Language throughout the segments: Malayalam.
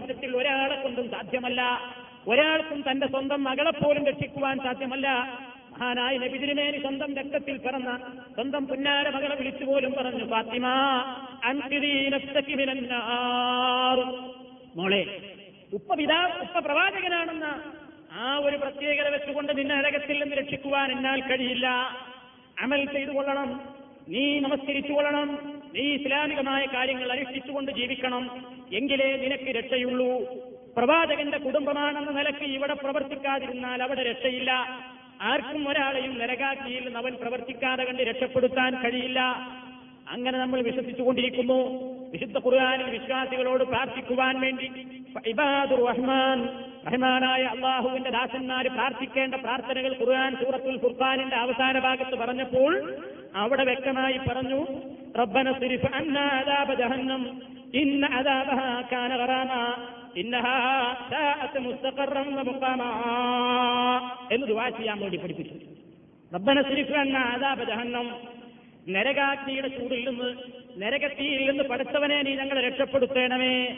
പ്രപഞ്ചത്തിൽ ഒരാളെ കൊണ്ടും സാധ്യമല്ല. ഒരാൾക്കും തന്റെ സ്വന്തം മകളെപ്പോലും രക്ഷിക്കുവാൻ സാധ്യമല്ല. മഹാനായ നബിതിരുമേനി സ്വന്തം രക്തത്തിൽ പിറന്ന സ്വന്തം പുന്നാര മകളെ വിളിച്ചു പോലും പറഞ്ഞു ഫാത്തിമ. മോളെ ഉപ്പ പിതാ ഉപ്പ പ്രവാചകനാണെന്ന ആ ഒരു പ്രത്യേകത വെച്ചുകൊണ്ട് നിന്നെ നരകത്തിൽ നിന്ന് രക്ഷിക്കുവാൻ എന്നാൽ കഴിയില്ല. അമൽ ചെയ്തു കൊള്ളണം നീ നമസ്കരിച്ചു കൊള്ളണം നീ ഇസ്ലാമികമായ കാര്യങ്ങൾ അനുഷ്ഠിച്ചുകൊണ്ട് ജീവിക്കണം എങ്കിലേ നിനക്ക് രക്ഷയുള്ളൂ. പ്രവാചകന്റെ കുടുംബമാണെന്ന നിലയ്ക്ക് ഇവിടെ പ്രവർത്തിക്കാതിരുന്നാൽ അവിടെ രക്ഷയില്ല. ആർക്കും ഒരാളെയും നരകാക്കിയിൽ അവൻ പ്രവർത്തിക്കാതെ കണ്ട് രക്ഷപ്പെടുത്താൻ കഴിയില്ല. അങ്ങനെ നമ്മൾ വിശ്വസിച്ചുകൊണ്ടിരിക്കുന്നു വിശുദ്ധ ഖുർആാനിൽ വിശ്വാസികളോട് പ്രാർത്ഥിക്കുവാൻ വേണ്ടി ഇബാദുർ റഹ്മാൻ റഹ്മാനായ അള്ളാഹുവിന്റെ ദാസന്മാര് പ്രാർത്ഥിക്കേണ്ട പ്രാർത്ഥനകൾ ഖുർആൻ സൂറത്തുൽ ഫുർഖാനിന്റെ അവസാന ഭാഗത്ത് പറഞ്ഞപ്പോൾ അവിടെ വ്യക്തമായി പറഞ്ഞു റബ്ബന സിരിഫ് അന്ന അദാബ ജഹന്നം ഇന്ന അദാബഹ കാന ഗറാമ ഇന്നഹാ എന്ന് ദുആ ചെയ്യാൻ വേണ്ടി പഠിപ്പിച്ചു. റബ്ബന സിരിഫ് അന്ന അദാബ ജഹന്നം നരകാഗ്നിയുടെ ചൂടിൽ നിന്ന് നരകത്തിയിൽ നിന്ന് പഠിച്ചവനെ നീ ഞങ്ങളെ രക്ഷപ്പെടുത്തേണമേ.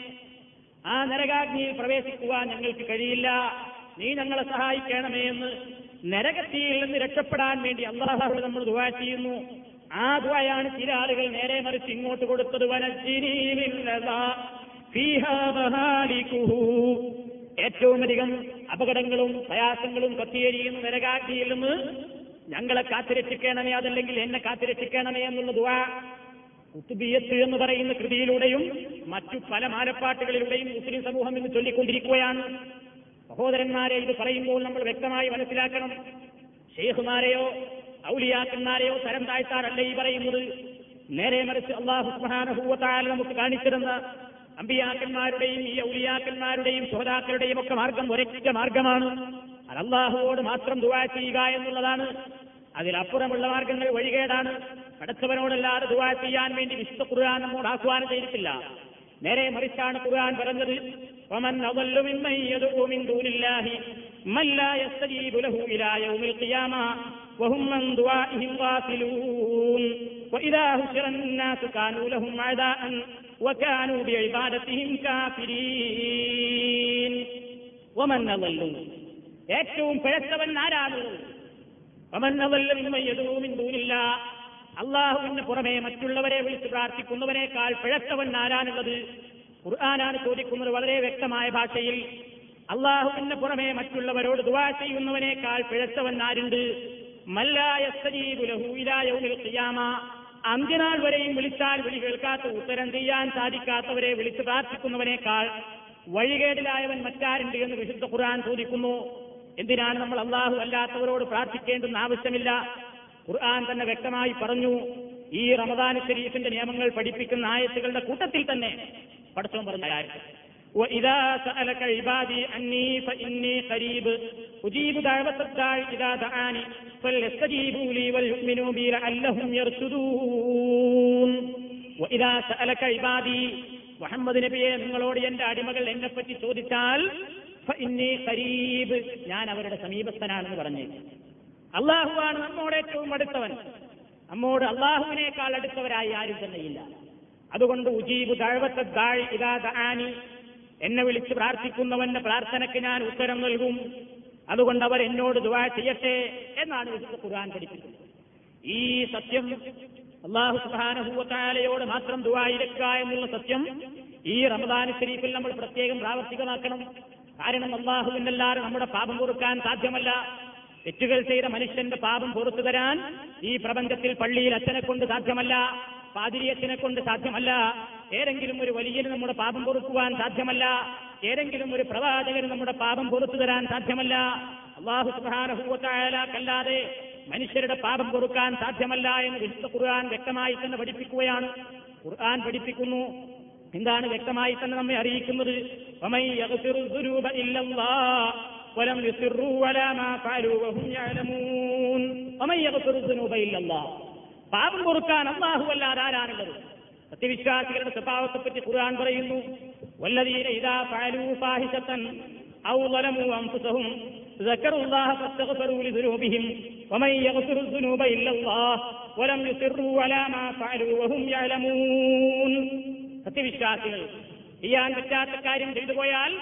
ആ നരകാഗ്നിയിൽ പ്രവേശിക്കുവാൻ ഞങ്ങൾക്ക് കഴിയില്ല. നീ ഞങ്ങളെ സഹായിക്കണമേ എന്ന് നരകത്തിയിൽ നിന്ന് രക്ഷപ്പെടാൻ വേണ്ടി അള്ളാഹു നമ്മൾ ദുവാ ചെയ്യുന്നു. ആ ദുവായാണ് ചില ആളുകൾ നേരെ മറിച്ച് ഇങ്ങോട്ട് കൊടുത്തത്. ഏറ്റവുമധികം അപകടങ്ങളും പ്രയാസങ്ങളും കത്തിയേരിയുന്ന നരകാക്കിയിൽ നിന്ന് ഞങ്ങളെ കാത്തിരക്ഷിക്കണമേ അതല്ലെങ്കിൽ എന്നെ കാത്തിരക്ഷിക്കണമേ എന്നുള്ള ദുവാ കുത്തുബിയത്ത് എന്ന് പറയുന്ന കൃതിയിലൂടെയും മറ്റു പല മാലപ്പാട്ടുകളിലൂടെയും മുസ്ലിം സമൂഹം ഇന്ന് ചൊല്ലിക്കൊണ്ടിരിക്കുകയാണ്. സഹോദരന്മാരെ ഇത് പറയുമ്പോൾ നമ്മൾ വ്യക്തമായി മനസ്സിലാക്കണം. ഷെയ്ഖുമാരെയോ ഔലിയാക്കന്മാരെയോ തരം താഴ്ത്താറല്ല ഈ പറയുന്നത്. നേരെ മറിച്ച് അള്ളാഹു നമുക്ക് കാണിച്ചിരുന്ന അമ്പിയാക്കന്മാരുടെയും ഈ ഔലിയാക്കന്മാരുടെയും സുഹതാക്കളുടെയും ഒക്കെ മാർഗം ഒരൊറ്റ മാർഗമാണ്. അത് അള്ളാഹുവോട് മാത്രം ദുവാ ചെയ്യുക എന്നുള്ളതാണ്. അതിലപ്പുറമുള്ള മാർഗങ്ങൾ വഴികേടാണ്. പടച്ചവനോടല്ലാതെ ദുവാ ചെയ്യാൻ വേണ്ടി വിശുദ്ധ ഖുർആൻ നമ്മോട് ആഹ്വാനം ചെയ്തിട്ടില്ല. നേരെ മറിച്ചാണ് ഖുർആൻ പറഞ്ഞത് ومن أضل ممن يدعو من دون الله من لا يستجيب له إلى يوم القيامة وهم من دعائهم غافلون وإذا هشر الناس كانوا لهم أعداء وكانوا بعبادتهم كافرين ومن أضل ഏറ്റവും പിഴച്ചവൻ ആരാണുള്ളത് ومن أضل ممن يدعو من دون الله അള്ളാഹുവിന് പുറമെ മറ്റുള്ളവരെ വിളിച്ച് പ്രാർത്ഥിക്കുന്നവനേക്കാൾ പിഴച്ചവൻ ആരാനുള്ളത് ഖുർആനാണ് ചോദിക്കുന്നത് വളരെ വ്യക്തമായ ഭാഷയിൽ. അള്ളാഹുവിന് പുറമെ മറ്റുള്ളവരോട് ദുവാ ചെയ്യുന്നവനേക്കാൾ പിഴച്ചവൻ ആരുണ്ട്? അന്ത്യനാൾ വരെയും വിളിച്ചാൽ വിളി കേൾക്കാത്ത ഉത്തരം ചെയ്യാൻ സാധിക്കാത്തവരെ വിളിച്ച് പ്രാർത്ഥിക്കുന്നവനേക്കാൾ വഴികേടിലായവൻ മറ്റാരുണ്ട് എന്ന് വിശുദ്ധ ഖുർആൻ ചോദിക്കുന്നു. എന്തിനാണ് നമ്മൾ അള്ളാഹു അല്ലാത്തവരോട് പ്രാർത്ഥിക്കേണ്ടെന്ന് ആവശ്യമില്ല? ഖുർആൻ തന്നെ വ്യക്തമായി പറഞ്ഞു ഈ റമദാൻ ഷരീഫിന്റെ നിയമങ്ങൾ പഠിപ്പിക്കുന്ന ആയത്തുകളുടെ കൂട്ടത്തിൽ തന്നെ പഠിച്ചവൻ പറഞ്ഞ കാര്യം وإذا سألك عبادي عني فإني قريب أجيب دعوة الداع إذا دعاني فليستجيبوا لي وليؤمنوا بي لعلهم يرشدون وإذا سألك عبادي മുഹമ്മദ് നബിയെ നിങ്ങളോട് എന്റെ അടിമകൾ എന്നെപ്പറ്റി ചോദിച്ചാൽ ഫഇന്നി ഖരീബ് ഞാൻ അവരുടെ സമീപസ്ഥനാണെന്ന് പറഞ്ഞു അള്ളാഹുവാണ് നമ്മോട് ഏറ്റവും അടുത്തവൻ. നമ്മോട് അള്ളാഹുവിനേക്കാൾ അടുത്തവരായി ആരും തന്നെയില്ല. അതുകൊണ്ട് ഉജീബ് താഴ്വത്തെ ദാഴ് ഇതാ ആനി എന്നെ വിളിച്ച് പ്രാർത്ഥിക്കുന്നവന്റെ പ്രാർത്ഥനയ്ക്ക് ഞാൻ ഉത്തരം നൽകും. അതുകൊണ്ട് അവർ എന്നോട് ദുവാ ചെയ്യട്ടെ എന്നാണ് വിശുദ്ധ ഖുർആൻ പഠിപ്പിക്കുന്നത്. ഈ സത്യം അള്ളാഹു സുബാനഹൂവത്താലയോട് മാത്രം ദുവായിരിക്കുക എന്നുള്ള സത്യം ഈ റമദാൻ ശരീഫിൽ നമ്മൾ പ്രത്യേകം പ്രാവർത്തികമാക്കണം. കാരണം അള്ളാഹുവിനല്ലാതെ നമ്മുടെ പാപം കൊടുക്കാൻ സാധ്യമല്ല. തെറ്റുകൾ ചെയ്ത മനുഷ്യന്റെ പാപം പുറത്തു തരാൻ ഈ പ്രപഞ്ചത്തിൽ പള്ളിയിൽ അച്ഛനെ കൊണ്ട് സാധ്യമല്ല പാതിരിയച്ഛനെ കൊണ്ട് സാധ്യമല്ല. ഏതെങ്കിലും ഒരു വലിയന് നമ്മുടെ പാപം പൊറുക്കുവാൻ സാധ്യമല്ല ഏതെങ്കിലും ഒരു പ്രവാചകന് നമ്മുടെ പാപം പുറത്തു തരാൻ സാധ്യമല്ല. അള്ളാഹു സുഹാനഹൂവത്തായാലല്ലാതെ മനുഷ്യരുടെ പാപം പൊറുക്കാൻ സാധ്യമല്ല എന്ന് വിശുദ്ധ ഖുർആൻ വ്യക്തമായി തന്നെ പഠിപ്പിക്കുകയാണ്. ഖുർആൻ പഠിപ്പിക്കുന്നു. എന്താണ് വ്യക്തമായി തന്നെ നമ്മെ അറിയിക്കുന്നത്? وَمَن يَغْفِرُ الذُّنُوبَ إِلَّا اللَّهُ وَلَمْ يُصِرُّوا عَلَى مَا فَعَلُوا وَهُمْ يَعْلَمُونَ وَمَن يَغْفِرُ الذُّنُوبَ إِلَّا اللَّهُ പാപം പൊറുക്കാൻ അള്ളാഹു അല്ലാതെ ആരാണുള്ളത് സത്യവിശ്വാസികളുടെ സ്വഭാവത്തെപ്പറ്റി ഖുർആൻ പറയുന്നു വല്ലതീന ഇതാ ഫഅലൂ ഫാഹിശത്തൻ ഔ ളലമു അൻഫുസഹും ذكروا الله فاستغفروا لذنوبهم ومن يغفر الذنوب إلا الله ولم يصروا على ما فعلوا وهم يعلمون സത്യവിശ്വാസികൾ ചെയ്യാൻ പറ്റാത്ത കാര്യം ചെയ്തു പോയാൽ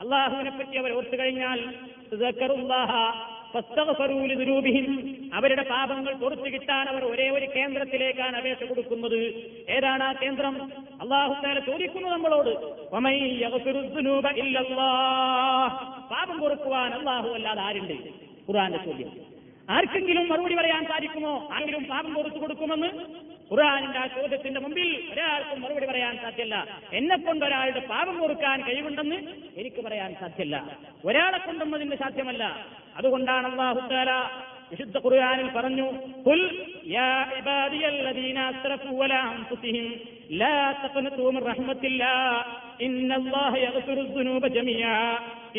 അള്ളാഹുവിനെ പറ്റി അവർ ഓർത്തു കഴിഞ്ഞാൽ. അവരുടെ പാപങ്ങൾ പൊറത്തു കിട്ടാൻ അവർ ഒരേ ഒരു കേന്ദ്രത്തിലേക്കാണ് അപേക്ഷ കൊടുക്കുന്നത്. ഏതാണ് ആ കേന്ദ്രം? അള്ളാഹു താല ചോദിക്കുന്നു നമ്മളോട്. പാപം പൊറുക്കുവാൻ അള്ളാഹു അല്ലാതെ ആരുണ്ട്? ഖുർആന്റെ ചോദ്യം. ആർക്കെങ്കിലും മറുപടി പറയാൻ സാധിക്കുമോ? ആരെങ്കിലും പാപം പുറത്തു കൊടുക്കുമെന്ന്? ഖുർആാനിന്റെ ആ ചോദ്യത്തിന്റെ മുമ്പിൽ ഒരാൾക്കും മറുപടി പറയാൻ സാധ്യല്ല. എന്നെ കൊണ്ട് ഒരാളുടെ പാപം കൊടുക്കാൻ കഴിവുണ്ടെന്ന് എനിക്ക് പറയാൻ സാധ്യല്ല. ഒരാളെ കൊണ്ടും അതിന് സാധ്യമല്ല. അതുകൊണ്ടാണ് അള്ളാഹുദാല വിശുദ്ധ ഖുർആനിൽ പറഞ്ഞു ഖുൽ യാ ഇബാദിയല്ലദീന അസ്റഫു വലാ അൻഫുസിഹിം ലാ തഖ്നതു മിർ റഹ്മത്തില്ലാ ഇന്നല്ലാഹ യഗ്ഫിറു ദുനൂബ ജമീഅ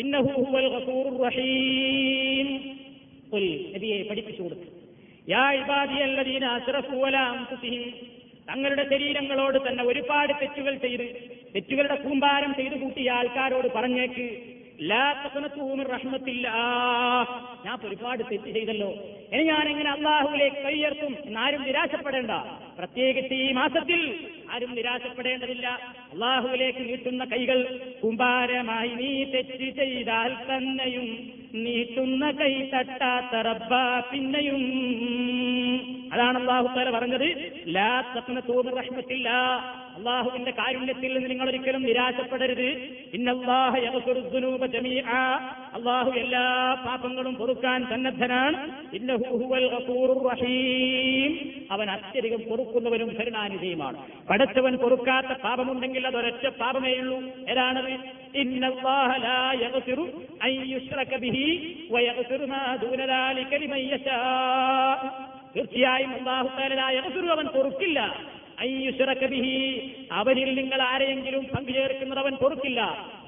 ഇന്നഹു ഹുവൽ ഗഫൂറുർ റഹീം. ഖുൽ നബിയെ പഠിപ്പിച്ചു കൊടുത്തു തങ്ങളുടെ ശരീരങ്ങളോട് തന്നെ ഒരുപാട് തെറ്റുകൾ ചെയ്ത് തെറ്റുകളുടെ കൂമ്പാരം ചെയ്തു കൂട്ടിയ ആൾക്കാരോട് പറഞ്ഞേക്ക് റഹ്മത്തില്ലാ ഞാൻ ഒരുപാട് തെറ്റ് ചെയ്തല്ലോ. ഇനി ഞാൻ എങ്ങനെ അള്ളാഹുവിലേക്ക് കൈയർത്തും ആരും നിരാശപ്പെടേണ്ട. പ്രത്യേകിച്ച് ഈ മാസത്തിൽ ആരും നിരാശപ്പെടേണ്ടതില്ല. അള്ളാഹുവിലേക്ക് നീട്ടുന്ന കൈകൾ കുമ്പാരമായി നീ തെറ്റ് ചെയ്താൽ തന്നെയും നീട്ടുന്ന കൈ തട്ടാത്ത റബ്ബ പിന്നെയും. അതാണ് അള്ളാഹു താല പറഞ്ഞത്. ലാ തഖ്ന തോന്നു റഹ്മത്തില്ല. അള്ളാഹുവിന്റെ കാരുണ്യത്തിൽ നിന്ന് നിങ്ങൾ ഒരിക്കലും നിരാശപ്പെടരുത്. അള്ളാഹു എല്ലാ പാപങ്ങളും പൊറുക്കാൻ സന്നദ്ധനാണ്. അവൻ അത്യധികം പൊറുക്കുന്നവനും കരുണാനിധിയുമാണ്. പടച്ചവൻ പൊറുക്കാത്ത പാപമുണ്ടെങ്കിൽ അതൊരൊറ്റ പാപമേ ഉള്ളൂ. ഏതാണത്? തീർച്ചയായും അവൻ പൊറുക്കില്ല അവനിൽ നിങ്ങൾ ആരെയെങ്കിലും പങ്കുചേർക്കുന്നത് അവൻ പൊറുക്കില്ല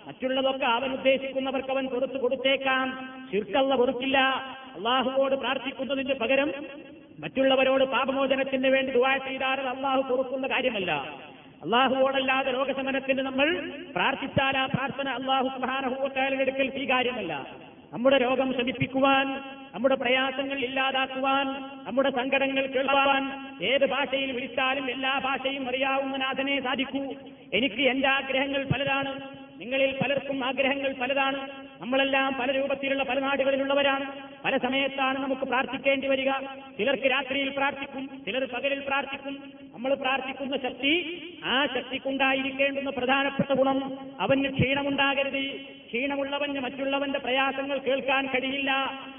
മറ്റുള്ളതൊക്കെ അവൻ ഉദ്ദേശിക്കുന്നവർക്ക് അവൻ പുറത്തു കൊടുത്തേക്കാം. ശിർക്കല്ല പൊറുക്കില്ല അള്ളാഹുവോട് പ്രാർത്ഥിക്കുന്നതിന് പകരം മറ്റുള്ളവരോട് പാപമോചനത്തിന് വേണ്ടി ദുവാ ചെയ്താൽ അള്ളാഹു കൊടുക്കുന്ന കാര്യമല്ല. അള്ളാഹുവോടല്ലാതെ രോഗശമനത്തിന് നമ്മൾ പ്രാർത്ഥിച്ചാൽ ആ പ്രാർത്ഥന അള്ളാഹു എടുക്കൽ കാര്യമല്ല. നമ്മുടെ രോഗം ശമിപ്പിക്കുവാൻ നമ്മുടെ പ്രയാസങ്ങൾ ഇല്ലാതാക്കുവാൻ നമ്മുടെ സങ്കടങ്ങൾ കേൾക്കുവാൻ ഏത് ഭാഷയിൽ വിളിച്ചാലും എല്ലാ ഭാഷയും അറിയാവുന്ന നാഥനെ സാധിക്കൂ. എനിക്ക് എന്റെ ആഗ്രഹങ്ങൾ പലതാണ്. നിങ്ങളിൽ പലർക്കും ആഗ്രഹങ്ങൾ പലതാണ്. നമ്മളെല്ലാം പല രൂപത്തിലുള്ള പല നാടുകളിലുള്ളവരാണ്. പല സമയത്താണ് നമുക്ക് പ്രാർത്ഥിക്കേണ്ടി വരിക. ചിലർക്ക് രാത്രിയിൽ പ്രാർത്ഥിക്കും ചിലർ പകലിൽ പ്രാർത്ഥിക്കും. നമ്മൾ പ്രാർത്ഥിക്കുന്ന ശക്തി ആ ശക്തിക്കുണ്ടായിരിക്കേണ്ടുന്ന പ്രധാനപ്പെട്ട ഗുണം. അവന് ക്ഷീണമുണ്ടാകരുത്. ക്ഷീണമുള്ളവന് മറ്റുള്ളവന്റെ പ്രയാസങ്ങൾ കേൾക്കാൻ കഴിയില്ല.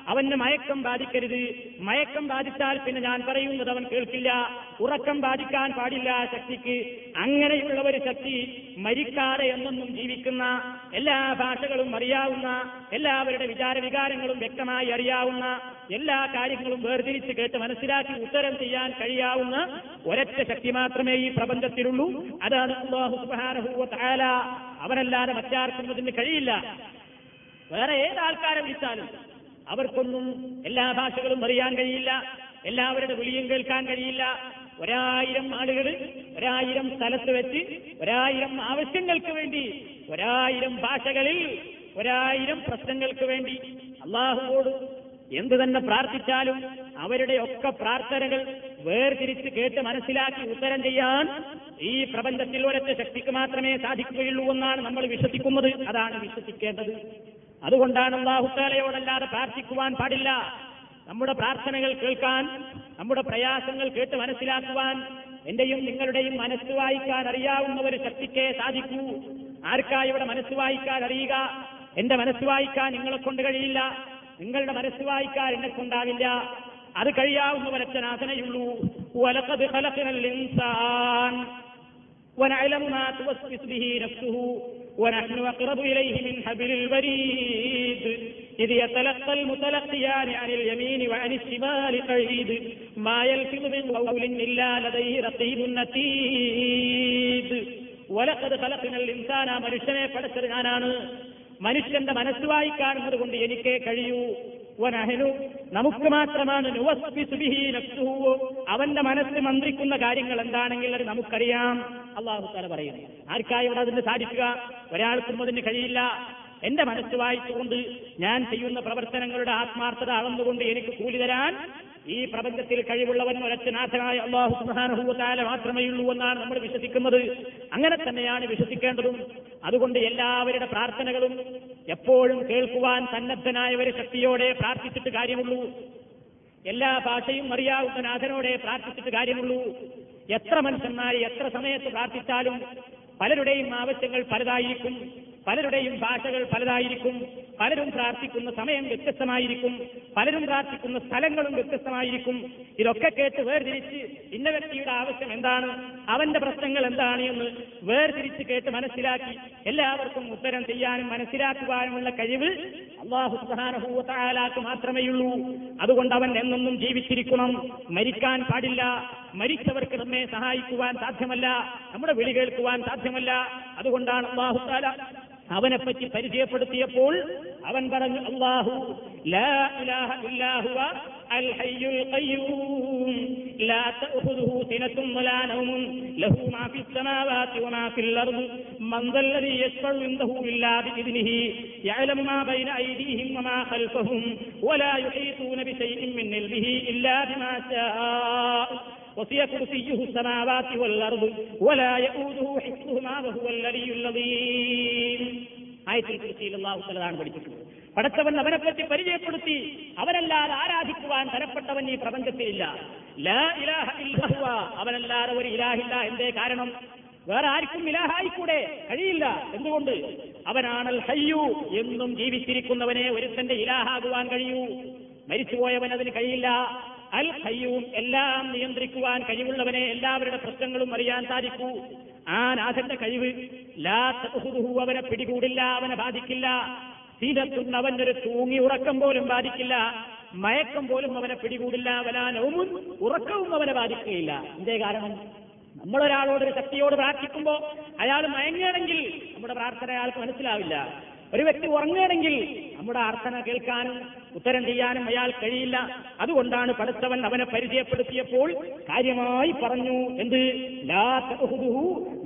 അവന് മയക്കം ബാധിക്കരുത്. മയക്കം ബാധിച്ചാൽ പിന്നെ ഞാൻ പറയുന്നത് അവൻ കേൾക്കില്ല. ഉറക്കം ബാധിക്കാൻ പാടില്ല ശക്തിക്ക്. അങ്ങനെയുള്ള ഒരു ശക്തി മരിക്കാതെ എന്നൊന്നും ജീവിക്കുന്ന എല്ലാ ഭാഷകളും അറിയാവുന്ന എല്ലാവരുടെ വിചാര വികാരങ്ങളും വ്യക്തമായി അറിയാവുന്ന എല്ലാ കാര്യങ്ങളും വേർതിരിച്ച് കേട്ട് മനസ്സിലാക്കി ഉത്തരം ചെയ്യാൻ കഴിയാവുന്ന ഒരൊറ്റ ശക്തി മാത്രമേ ഈ പ്രപഞ്ചത്തിലുള്ളൂ. അതാണ് തആല അവനല്ലാതെ മറ്റാർക്കും അതിന് കഴിയില്ല. വേറെ ഏത് ആൾക്കാരെ വിളിച്ചാലും അവർക്കൊന്നും എല്ലാ ഭാഷകളും അറിയാൻ കഴിയില്ല. എല്ലാവരുടെ വിളിയും കേൾക്കാൻ കഴിയില്ല. ഒരായിരം ആളുകൾ ഒരായിരം സ്ഥലത്ത് വെച്ച് ഒരായിരം ആവശ്യങ്ങൾക്ക് വേണ്ടി ഒരായിരം ഭാഷകളിൽ ഒരായിരം പ്രശ്നങ്ങൾക്ക് വേണ്ടി അള്ളാഹുവോട് എന്തു തന്നെ പ്രാർത്ഥിച്ചാലും അവരുടെ ഒക്കെ പ്രാർത്ഥനകൾ വേർതിരിച്ച് കേട്ട് മനസ്സിലാക്കി ഉത്തരം ചെയ്യാൻ ഈ പ്രപഞ്ചത്തിൽ ഒരൊറ്റ ശക്തിക്ക് മാത്രമേ സാധിക്കുകയുള്ളൂ എന്നാണ് നമ്മൾ വിശ്വസിക്കുന്നത്. അതാണ് വിശ്വസിക്കേണ്ടത്. അതുകൊണ്ടാണ് അള്ളാഹുത്താലയോടല്ലാതെ പ്രാർത്ഥിക്കുവാൻ പാടില്ല. നമ്മുടെ പ്രാർത്ഥനകൾ കേൾക്കാൻ നമ്മുടെ പ്രയാസങ്ങൾ കേട്ട് മനസ്സിലാക്കുവാൻ എന്റെയും നിങ്ങളുടെയും മനസ്സ് വായിക്കാൻ അറിയാവുന്ന ഒരു ശക്തിക്കേ സാധിക്കൂ. ആർക്കാ ഇവിടെ മനസ്സ് വായിക്കാൻ അറിയുക? എന്റെ മനസ്സ് വായിക്കാൻ നിങ്ങളെ കൊണ്ട് കഴിയില്ല. നിങ്ങളുടെ മനസ്സ് വായിക്കാൻ എന്നെ കൊണ്ടാവില്ല അത് കഴിയാവുന്ന ഒരച്ചനാഥനയുള്ളൂ വലക്കത് ഖലഖനൽ ഇൻസാൻ ونعلم ما توسوس به نفسه ونحن أقرب إليه من حبل الوريد إذ يتلقى المتلقيان عن اليمين وعن الشمال قعيد ما يلفظ من قول إلا لديه رقيب نتيد ولقد خلقنا الإنسان മനുഷ്യനെ പടച്ചത് ഞാനാണ് മനുഷ്യന്റെ മനസ്സ് കാണുന്നത് കൊണ്ട് എനിക്കേ കഴിയൂ. വനഹനു നമുക്ക് മാത്രമാണ്. അവന്റെ മനസ്സ് മന്ത്രിക്കുന്ന കാര്യങ്ങൾ എന്താണെങ്കിൽ അത് നമുക്കറിയാം. അള്ളാഹു താല പറയുന്നു ആർക്കായി ഇവിടെ അതിന് സാധിക്കുക? ഒരാൾക്കും അതിന് കഴിയില്ല. എന്റെ മനസ്സ് വായിച്ചുകൊണ്ട് ഞാൻ ചെയ്യുന്ന പ്രവർത്തനങ്ങളുടെ ആത്മാർത്ഥത അളന്നുകൊണ്ട് എനിക്ക് കൂലി തരാൻ ഈ പ്രപഞ്ചത്തിൽ കഴിവുള്ളവൻ ഒരച്ചനാഥനായ അള്ളാഹു മാത്രമേ ഉള്ളൂ എന്നാണ് നമ്മൾ വിശ്വസിക്കുന്നത്. അങ്ങനെ തന്നെയാണ് വിശ്വസിക്കേണ്ടതും. അതുകൊണ്ട് എല്ലാവരുടെ പ്രാർത്ഥനകളും എപ്പോഴും കേൾക്കുവാൻ സന്നദ്ധനായ ഒരു ശക്തിയോടെ പ്രാർത്ഥിച്ചിട്ട് കാര്യമുള്ളൂ. എല്ലാ ഭാഷയും അറിയാവുന്ന നാഥനോടെ പ്രാർത്ഥിച്ചിട്ട് കാര്യമുള്ളൂ. എത്ര മനുഷ്യന്മാരെ എത്ര സമയത്ത് പ്രാർത്ഥിച്ചാലും പലരുടെയും ആവശ്യങ്ങൾ പലതായിരിക്കും. പലരുടെയും ഭാഷകൾ പലതായിരിക്കും. പലരും പ്രാർത്ഥിക്കുന്ന സമയം വ്യത്യസ്തമായിരിക്കും. പലരും പ്രാർത്ഥിക്കുന്ന സ്ഥലങ്ങളും വ്യത്യസ്തമായിരിക്കും. ഇതൊക്കെ കേട്ട് വേർതിരിച്ച് ഇന്ന വ്യക്തിയുടെ ആവശ്യം എന്താണ്? അവന്റെ പ്രശ്നങ്ങൾ എന്താണ് എന്ന് വേർതിരിച്ച് കേട്ട് മനസ്സിലാക്കി എല്ലാവർക്കും ഉത്തരം ചെയ്യാനും മനസ്സിലാക്കുവാനുമുള്ള കഴിവ് അള്ളാഹു സുബാനഹൂത്താലാക്ക് മാത്രമേയുള്ളൂ. അതുകൊണ്ട് അവൻ എന്നൊന്നും ജീവിച്ചിരിക്കണം. മരിക്കാൻ പാടില്ല. മരിച്ചവർക്ക് നമ്മെ സഹായിക്കുവാൻ സാധ്യമല്ല. നമ്മുടെ വിളി കേൾക്കുവാൻ സാധ്യമല്ല. അതുകൊണ്ടാണ് അള്ളാഹു താല അവനെപ്പറ്റി പരിചയപ്പെടുത്തിയപ്പോൾ അവൻ പറഞ്ഞു അള്ളാഹു وسع പഠിപ്പിക്കുന്നത് പടച്ചവൻ അവനെ പറ്റി പരിചയപ്പെടുത്തി അവനല്ലാതെ ആരാധിക്കുവാൻ തരപ്പെട്ടവൻ ഈ പ്രപഞ്ചത്തിലില്ല അവനല്ലാതെ ഒരു ഇലാഹില്ല. എന്തേ കാരണം? വേറെ ആർക്കും ഇലാഹായിക്കൂടെ? കഴിയില്ല. എന്തുകൊണ്ട്? അവനാണൽ ഹയ്യു എന്നും ജീവിച്ചിരിക്കുന്നവനെ ഒരുത്തന്റെ ഇലാഹാകുവാൻ കഴിയൂ. മരിച്ചുപോയവൻ അതിന് കഴിയില്ല. അൽ ഹയ്യവും എല്ലാം നിയന്ത്രിക്കുവാൻ കഴിവുള്ളവനെ എല്ലാവരുടെ പ്രശ്നങ്ങളും അറിയാൻ സാധിക്കൂ. ആ നാഥന്റെ കഴിവ് ലാ അവനെ പിടികൂടില്ല അവനെ ബാധിക്കില്ല. സീനത്തുന്ന അവനൊരു തൂങ്ങി ഉറക്കം പോലും ബാധിക്കില്ല. മയക്കം പോലും അവനെ പിടികൂടില്ല. വലാനവും ഉറക്കവും അവനെ ബാധിക്കുകയില്ല. എന്തേ കാരണം നമ്മളൊരാളോട് ഒരു ശക്തിയോട് പ്രാർത്ഥിക്കുമ്പോൾ അയാൾ മയങ്ങുകയാണെങ്കിൽ നമ്മുടെ പ്രാർത്ഥന അയാൾക്ക് മനസ്സിലാവില്ല. ഒരു വ്യക്തി ഉറങ്ങുകയാണെങ്കിൽ നമ്മുടെ അർത്ഥന കേൾക്കാനും ഉത്തരം ചെയ്യാനും അയാൾ കഴിയില്ല. അതുകൊണ്ടാണ് പഠിച്ചവൻ അവനെ പരിചയപ്പെടുത്തിയപ്പോൾ കാര്യമായി പറഞ്ഞു എന്ത്?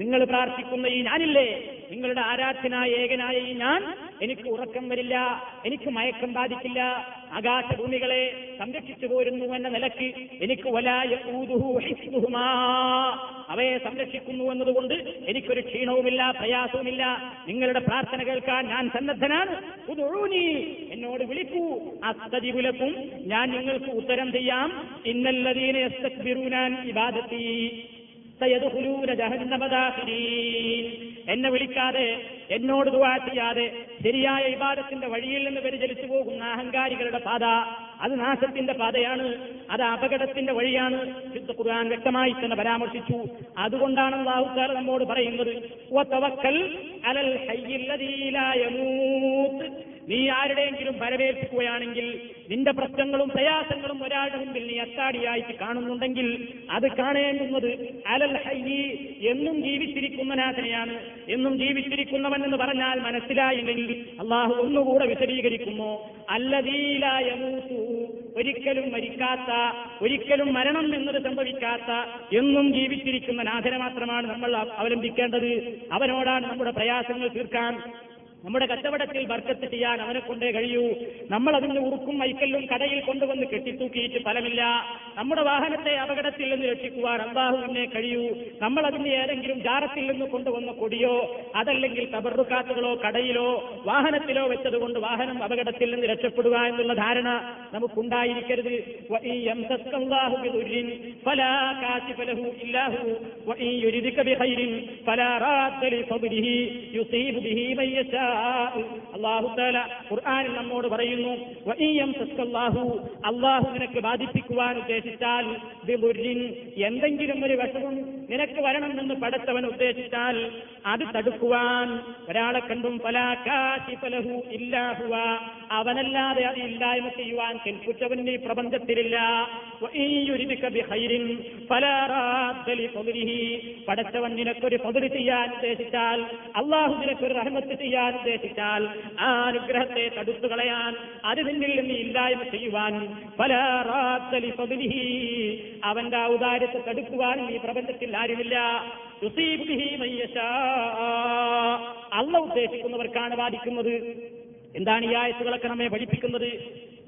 നിങ്ങൾ പ്രാർത്ഥിക്കുന്ന ഈ ഞാനില്ലേ? നിങ്ങളുടെ ആരാധ്യനായ ഏകനായ ഈ ഞാൻ എനിക്ക് ഉറക്കം വരില്ല എനിക്ക് മയക്കം ബാധിക്കില്ല. ആകാശഭൂമികളെ സംരക്ഷിച്ചു പോരുന്നു എന്ന നിലയ്ക്ക് എനിക്ക് അവയെ സംരക്ഷിക്കുന്നു എന്നതുകൊണ്ട് എനിക്കൊരു ക്ഷീണവുമില്ല പ്രയാസവുമില്ല. നിങ്ങളുടെ പ്രാർത്ഥന കേൾക്കാൻ ഞാൻ സന്നദ്ധനാണ്. ഉദുഊനി. എന്നോട് വിളിക്കൂ. അസ്തജിബുലക്കും ഞാൻ നിങ്ങൾക്ക് ഉത്തരം ചെയ്യാം. ഇന്നല്ലതീനെ ഇബാദത്തി. എന്നെ വിളിക്കാതെ എന്നോട് ദുവാ ചെയ്യാതെ ശരിയായ ഇബാദത്തിന്റെ വഴിയിൽ നിന്ന് വ്യതിചലിച്ചു പോകുന്ന അഹങ്കാരികളുടെ പാത അത് നാശത്തിന്റെ പാതയാണ് അത് അപകടത്തിന്റെ വഴിയാണ് ശുദ്ധ ഖുർആൻ വ്യക്തമായി തന്നെ പരാമർശിച്ചു. അതുകൊണ്ടാണ് തആല നമ്മോട് പറയുന്നത് അലൽ നീ ആരുടെയെങ്കിലും വരവേൽപ്പിക്കുകയാണെങ്കിൽ നിന്റെ പ്രശ്നങ്ങളും പ്രയാസങ്ങളും ഒരാളുടെ മുമ്പിൽ നീ അത്താടിയായിട്ട് കാണുന്നുണ്ടെങ്കിൽ അത് കാണേണ്ടുന്നത് അലൽ ഹൈ എന്നും ജീവിച്ചിരിക്കുന്ന നാഥനെയാണ്. എന്നും ജീവിച്ചിരിക്കുന്നവൻ എന്ന് പറഞ്ഞാൽ മനസ്സിലായില്ലെങ്കിൽ അള്ളാഹു ഒന്നുകൂടെ വിശദീകരിക്കുന്നു അല്ലതീലായ ഒരിക്കലും മരിക്കാത്ത ഒരിക്കലും മരണം എന്നത് സംഭവിക്കാത്ത എന്നും ജീവിച്ചിരിക്കുന്ന നാഥനെ മാത്രമാണ് നമ്മൾ അവലംബിക്കേണ്ടത്. അവനോടാണ് നമ്മുടെ പ്രയാസങ്ങൾ തീർക്കാൻ നമ്മുടെ കച്ചവടത്തിൽ ബർക്കത്ത് ചെയ്യാൻ അവനെ കൊണ്ടേ കഴിയൂ. നമ്മൾ അതിന് ഉറുക്കും മൈക്കല്ലും കടയിൽ കൊണ്ടുവന്ന് കെട്ടിത്തൂക്കിയിട്ട് ഫലമില്ല. നമ്മുടെ വാഹനത്തെ അപകടത്തിൽ നിന്ന് രക്ഷിക്കുവാൻ അള്ളാഹുവിനെ കഴിയൂ. നമ്മൾ അതിന് ഏതെങ്കിലും ജാറത്തിൽ നിന്ന് കൊണ്ടുവന്ന കൊടിയോ അതല്ലെങ്കിൽ തബറുക്കാത്തുകളോ കടയിലോ വാഹനത്തിലോ വെച്ചതുകൊണ്ട് വാഹനം അപകടത്തിൽ നിന്ന് രക്ഷപ്പെടുക എന്നുള്ള ധാരണ നമുക്കുണ്ടായിരിക്കരുത്. വഇൻ തആല ഖുർആനിൽ നമ്മോട് പറയുന്നു അള്ളാഹു നിനക്ക് ബാധിപ്പിക്കുവാൻ ഉദ്ദേശിച്ചാൽ എന്തെങ്കിലും ഒരു വിഷമം നിനക്ക് വരണം എന്ന് പടത്തവൻ ഉദ്ദേശിച്ചാൽ അത് തടുക്കുവാൻ ഒരാളെ കണ്ടും പലാഹു ഇല്ലാഹുവ ലഹു ഇല്ലാ അവനല്ലാതെ അത് ഇല്ലായ്മ ചെയ്യുവാൻ കെൽപ്പുറ്റവൻ ഈ പ്രപഞ്ചത്തിലില്ല. പടച്ചവൻ നിനക്കൊരു പകുതി ചെയ്യാൻ ഉദ്ദേശിച്ചാൽ അള്ളാഹു നിനക്കൊരു റഹ്മത്ത് ചെയ്യാൻ ഉദ്ദേശിച്ചാൽ ആ അനുഗ്രഹത്തെ തടുത്തു കളയാൻ അത് നിന്നിൽ നിന്ന് ഇല്ലായ്മ ചെയ്യുവാൻ. പല അവന്റെ ഔദാര്യത്തെ തടുക്കുവാനും ഈ പ്രപഞ്ചത്തിൽ ആരുമില്ല. അള്ള ഉദ്ദേശിക്കുന്നവർക്കാണ് ബാധിക്കുന്നത് എന്താണ് ഈ ആയത്തുകളൊക്കെ നമ്മെ പഠിപ്പിക്കുന്നത്?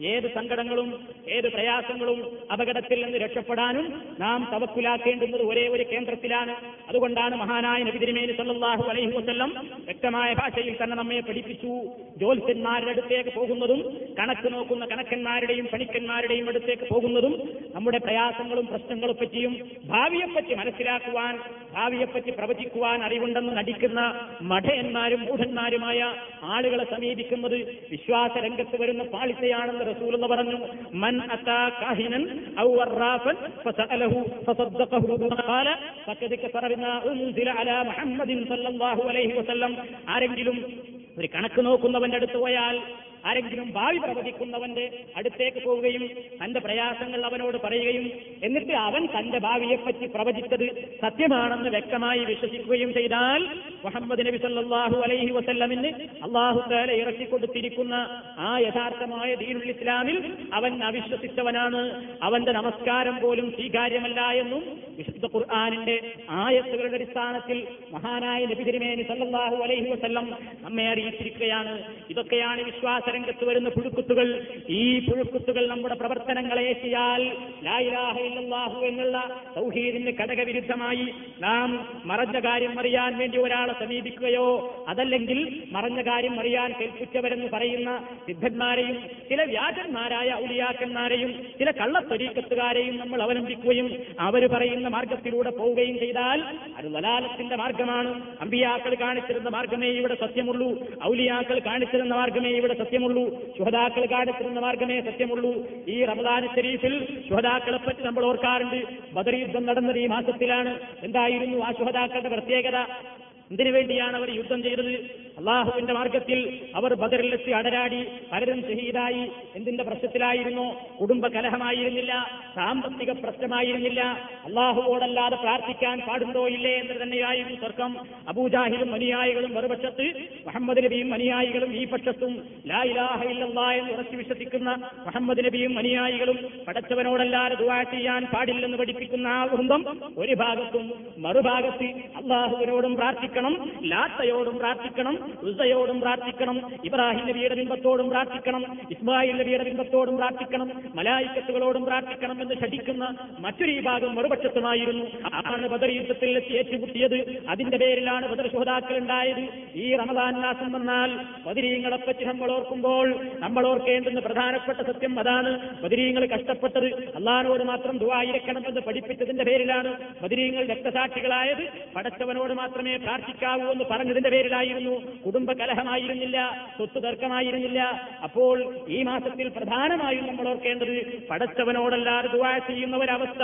ഏത് സങ്കടങ്ങളും ഏത് പ്രയാസങ്ങളും അപകടത്തിൽ നിന്ന് രക്ഷപ്പെടാനും നാം തവക്കുലാക്കേണ്ടുന്നത് ഒരേ ഒരു കേന്ദ്രത്തിലാണ്. അതുകൊണ്ടാണ് മഹാനായ നബി സല്ലാഹു അലൈഹി വസല്ലം വ്യക്തമായ ഭാഷയിൽ തന്നെ നമ്മെ പഠിപ്പിച്ചു. ജ്യോത്സ്യന്മാരുടെ അടുത്തേക്ക് പോകുന്നതും കണക്ക് നോക്കുന്ന കണക്കന്മാരുടെയും പണിക്കന്മാരുടെയും അടുത്തേക്ക് പോകുന്നതും നമ്മുടെ പ്രയാസങ്ങളും പ്രശ്നങ്ങളും പറ്റിയും ഭാവിയെപ്പറ്റി മനസ്സിലാക്കുവാൻ ഭാവിയെപ്പറ്റി പ്രവചിക്കുവാൻ അറിവുണ്ടെന്ന് നടിക്കുന്ന മഠയന്മാരും മൂഢന്മാരുമായ ആളുകളെ സമീപിക്കുന്നത് വിശ്വാസ രംഗത്ത് വരുന്ന പാളിച്ചയാണെന്ന് റസൂൽ എന്ന് പറഞ്ഞു മൻ അതാ ഫസഅലഹു ഫസദ്ദഖഹു ഖാല അലാ മുഹമ്മദിൻ സല്ലല്ലാഹു അലൈഹി വസല്ലം. ആരെങ്കിലും ഒരു കണക്ക് നോക്കുന്നവന്റെ അടുത്ത് പോയാൽ ആരെങ്കിലും ഭാവി പ്രവചിക്കുന്നവന്റെ അടുത്തേക്ക് പോവുകയും തന്റെ പ്രയാസങ്ങൾ അവനോട് പറയുകയും എന്നിട്ട് അവൻ തന്റെ ഭാവിയെപ്പറ്റി പ്രവചിച്ചത് സത്യമാണെന്ന് വ്യക്തമായി വിശ്വസിക്കുകയും ചെയ്താൽ മുഹമ്മദ് നബി സല്ലാഹു അലൈഹി അള്ളാഹു താല ഇറക്കിക്കൊടുത്തിരിക്കുന്ന ആ യഥാർത്ഥമായ ദീനുൽ ഇസ്ലാമിൽ അവൻ അവിശ്വസിച്ചവനാണ്. അവന്റെ നമസ്കാരം പോലും സ്വീകാര്യമല്ല എന്നും വിശുദ്ധ ഖുർആാനിന്റെ ആയത്തുകളുടെ അടിസ്ഥാനത്തിൽ മഹാനായ നബി സല്ലാഹു അലൈഹി വസ്ല്ലം നമ്മെ അറിയിച്ചിരിക്കുകയാണ്. ഇതൊക്കെയാണ് വിശ്വാസ രംഗത്ത് വരുന്ന പുഴുക്കുത്തുകൾ. ഈ പുഴുക്കുത്തുകൾ നമ്മുടെ പ്രവർത്തനങ്ങളെ ചെയ്യാൽ ലായിലാഹു എന്നുള്ള സൗഹീദിന് ഘടകവിരുദ്ധമായി നാം മറഞ്ഞ കാര്യം അറിയാൻ വേണ്ടി ഒരാളെ സമീപിക്കുകയോ അതല്ലെങ്കിൽ മറഞ്ഞ കാര്യം അറിയാൻ കേൾപ്പിച്ചവരെന്ന് പറയുന്ന സിദ്ധന്മാരെയും ചില വ്യാജന്മാരായ ഔലിയാക്കന്മാരെയും ചില കള്ളത്തൊരീക്കത്തുകാരെയും നമ്മൾ അവലംബിക്കുകയും അവർ പറയുന്ന മാർഗത്തിലൂടെ പോവുകയും ചെയ്താൽ അത് വലാലത്തിന്റെ മാർഗമാണ് അമ്പിയാക്കൾ കാണിച്ചിരുന്ന മാർഗമേ ഇവിടെ സത്യമുള്ളൂ. ഔലിയാക്കൾ കാണിച്ചിരുന്ന മാർഗമേ ഇവിടെ സത്യമുള്ളൂ. ശുഹദാക്കൾ കാണിച്ചിരുന്ന മാർഗമേ സത്യമുള്ളൂ. ഈ റമദാൻ ഷെരീഫിൽ ശുഹദാക്കളെ പറ്റി നമ്മൾ ഓർക്കാറുണ്ട്. ബദർ യുദ്ധം നടന്നത് ഈ മാസത്തിലാണ്. എന്തായിരുന്നു ആ ശുഹദാക്കളുടെ പ്രത്യേകത? എന്തിനു വേണ്ടിയാണ് അവർ യുദ്ധം ചെയ്തത്? അള്ളാഹുവിന്റെ മാർഗത്തിൽ അവർ ബദറിലെത്തി അടരാടി പലരും ഷഹീദായി. എന്തിന്റെ പ്രശ്നത്തിലായിരുന്നു? കുടുംബ കലഹമായിരുന്നില്ല സാമ്പത്തിക പ്രശ്നമായിരുന്നില്ല. അള്ളാഹുവോടല്ലാതെ പ്രാർത്ഥിക്കാൻ പാടുണ്ടോ ഇല്ലേ എന്ന് തന്നെയായിരുന്നു തർക്കം. അബൂജാഹിലും അനുയായികളും മറുപക്ഷത്ത് മുഹമ്മദ് നബിയും അനുയായികളും ഈ പക്ഷത്തും ലാ ഇലാഹ എന്ന് ഉറച്ചു വിശ്വസിക്കുന്ന മുഹമ്മദ് നബിയും അനുയായികളും പടച്ചവനോടല്ലാതെ ദുവാ ചെയ്യാൻ പാടില്ലെന്ന് പഠിപ്പിക്കുന്ന ആ വൃന്ദം ഒരു ഭാഗത്തും മറുഭാഗത്ത് അള്ളാഹുവിനോടും പ്രാർത്ഥിക്കണം ലാത്തയോടും പ്രാർത്ഥിക്കണം ഉസയോടും പ്രാർത്ഥിക്കണം ഇബ്രാഹിം നബിയുടെ ബിംബത്തോടും പ്രാർത്ഥിക്കണം ഇസ്മായിൽ നബിയുടെ ബിംബത്തോടും പ്രാർത്ഥിക്കണം മലായിക്കത്തുകളോടും പ്രാർത്ഥിക്കണം എന്ന് ശഠിക്കുന്ന മറ്റൊരു വിഭാഗം മറുപക്ഷത്തുമായിരുന്നു. ആണ് ബദർ യുദ്ധത്തിൽ ഏറ്റുമുട്ടിയത്. അതിന്റെ പേരിലാണ് ബദർ ശോതാക്കൾ ഉണ്ടായത്. ഈ റമദാൻ മാസം വന്നാൽ ബദരീങ്ങളെ പറ്റി നമ്മൾ ഓർക്കുമ്പോൾ നമ്മൾ ഓർക്കേണ്ടുന്ന പ്രധാനപ്പെട്ട സത്യം അതാണ്. പതിരീങ്ങൾ കഷ്ടപ്പെട്ടത് അള്ളഹാനോട് മാത്രം ദുവായിരിക്കണമെന്ന് പഠിപ്പിച്ചതിന്റെ പേരിലാണ് ബദരീങ്ങൾ രക്തസാക്ഷികളായത്. പടച്ചവനോട് മാത്രമേ പ്രാർത്ഥിക്കാവൂ എന്ന് പറഞ്ഞതിന്റെ പേരിലായിരുന്നു. കുടുംബ കലഹമായിരുന്നില്ല സ്വത്ത് തർക്കമായിരുന്നില്ല. അപ്പോൾ ഈ മാസത്തിൽ പ്രധാനമായും നമ്മൾ ഓർക്കേണ്ടത് പടച്ചവനോടല്ലാതെ ദുവാ ചെയ്യുന്ന ഒരവസ്ഥ.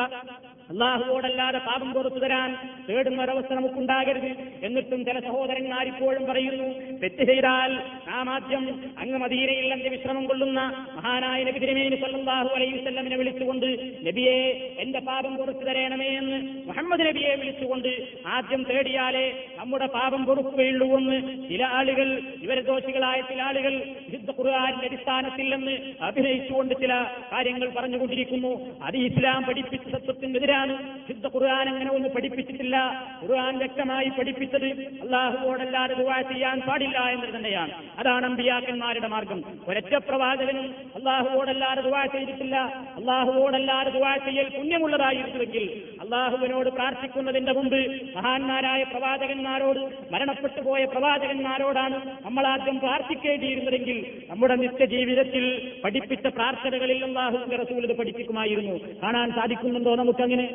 അള്ളാഹുവോടല്ലാതെ പാപം പുറത്തു തരാൻ തേടുന്ന ഒരവസ്ഥ നമുക്കുണ്ടാകരുത്. എന്നിട്ടും ചില സഹോദരന്മാരിപ്പോഴും പറയുന്നു തെറ്റ് ചെയ്താൽ നാം ആദ്യം അങ്ങ് മദീനയിൽ എന്റെ വിശ്രമം കൊള്ളുന്ന മഹാനായ നബി തിരുമേനി സല്ലല്ലാഹു അലൈഹി വസല്ലമിനെ വിളിച്ചുകൊണ്ട് നബിയെ എന്റെ പാപം പൊറുത്തു തരണമേ എന്ന് മുഹമ്മദ് നബിയെ വിളിച്ചുകൊണ്ട് ആദ്യം തേടിയാലേ നമ്മുടെ പാപം പൊറുക്കുകയുള്ളൂ എന്ന് ചില ആളുകൾ ഇവരെ ദോഷികളായ ചില ആളുകൾ വിശുദ്ധ ഖുർആാനിന്റെ അടിസ്ഥാനത്തിൽ എന്ന് അഭിനയിച്ചുകൊണ്ട് ചില കാര്യങ്ങൾ പറഞ്ഞുകൊണ്ടിരിക്കുന്നു. അത് ഇസ്ലാം പഠിപ്പിച്ച സത്വത്തിനെതിരാണ് ശുദ്ധ ഖുർആൻ അങ്ങനെ ഒന്നും പഠിപ്പിച്ചിട്ടില്ല. ഖുർആൻ വ്യക്തമായി പഠിപ്പിച്ചത് അള്ളാഹുവോടല്ലാതെ ദുവാ ചെയ്യാൻ പാടില്ല എന്നത് തന്നെയാണ്. അതാണ് അമ്പിയാക്കന്മാരുടെ മാർഗം. ഒരൊറ്റ പ്രവാചകനും അള്ളാഹുവോടല്ലാതെ ദുവാ ചെയ്തിട്ടില്ല. അള്ളാഹുവോടല്ലാതെ ദുവാ ചെയ്യൽ പുണ്യമുള്ളതായിരുന്നുവെങ്കിൽ അള്ളാഹുവിനോട് പ്രാർത്ഥിക്കുന്നതിന്റെ മുമ്പ് മഹാന്മാരായ പ്രവാചകന്മാരോട് മരണപ്പെട്ടു പോയ പ്രവാചകന്മാരോടാണ് നമ്മൾ ആദ്യം പ്രാർത്ഥിക്കേണ്ടിയിരുന്നതെങ്കിൽ നമ്മുടെ നിത്യജീവിതത്തിൽ പഠിപ്പിച്ച പ്രാർത്ഥനകളിൽ അള്ളാഹുവിന്റെ റസൂൽ ഇത് പഠിപ്പിക്കുമായിരുന്നു. കാണാൻ സാധിക്കുന്നുണ്ടോ നമുക്കങ്ങനെ?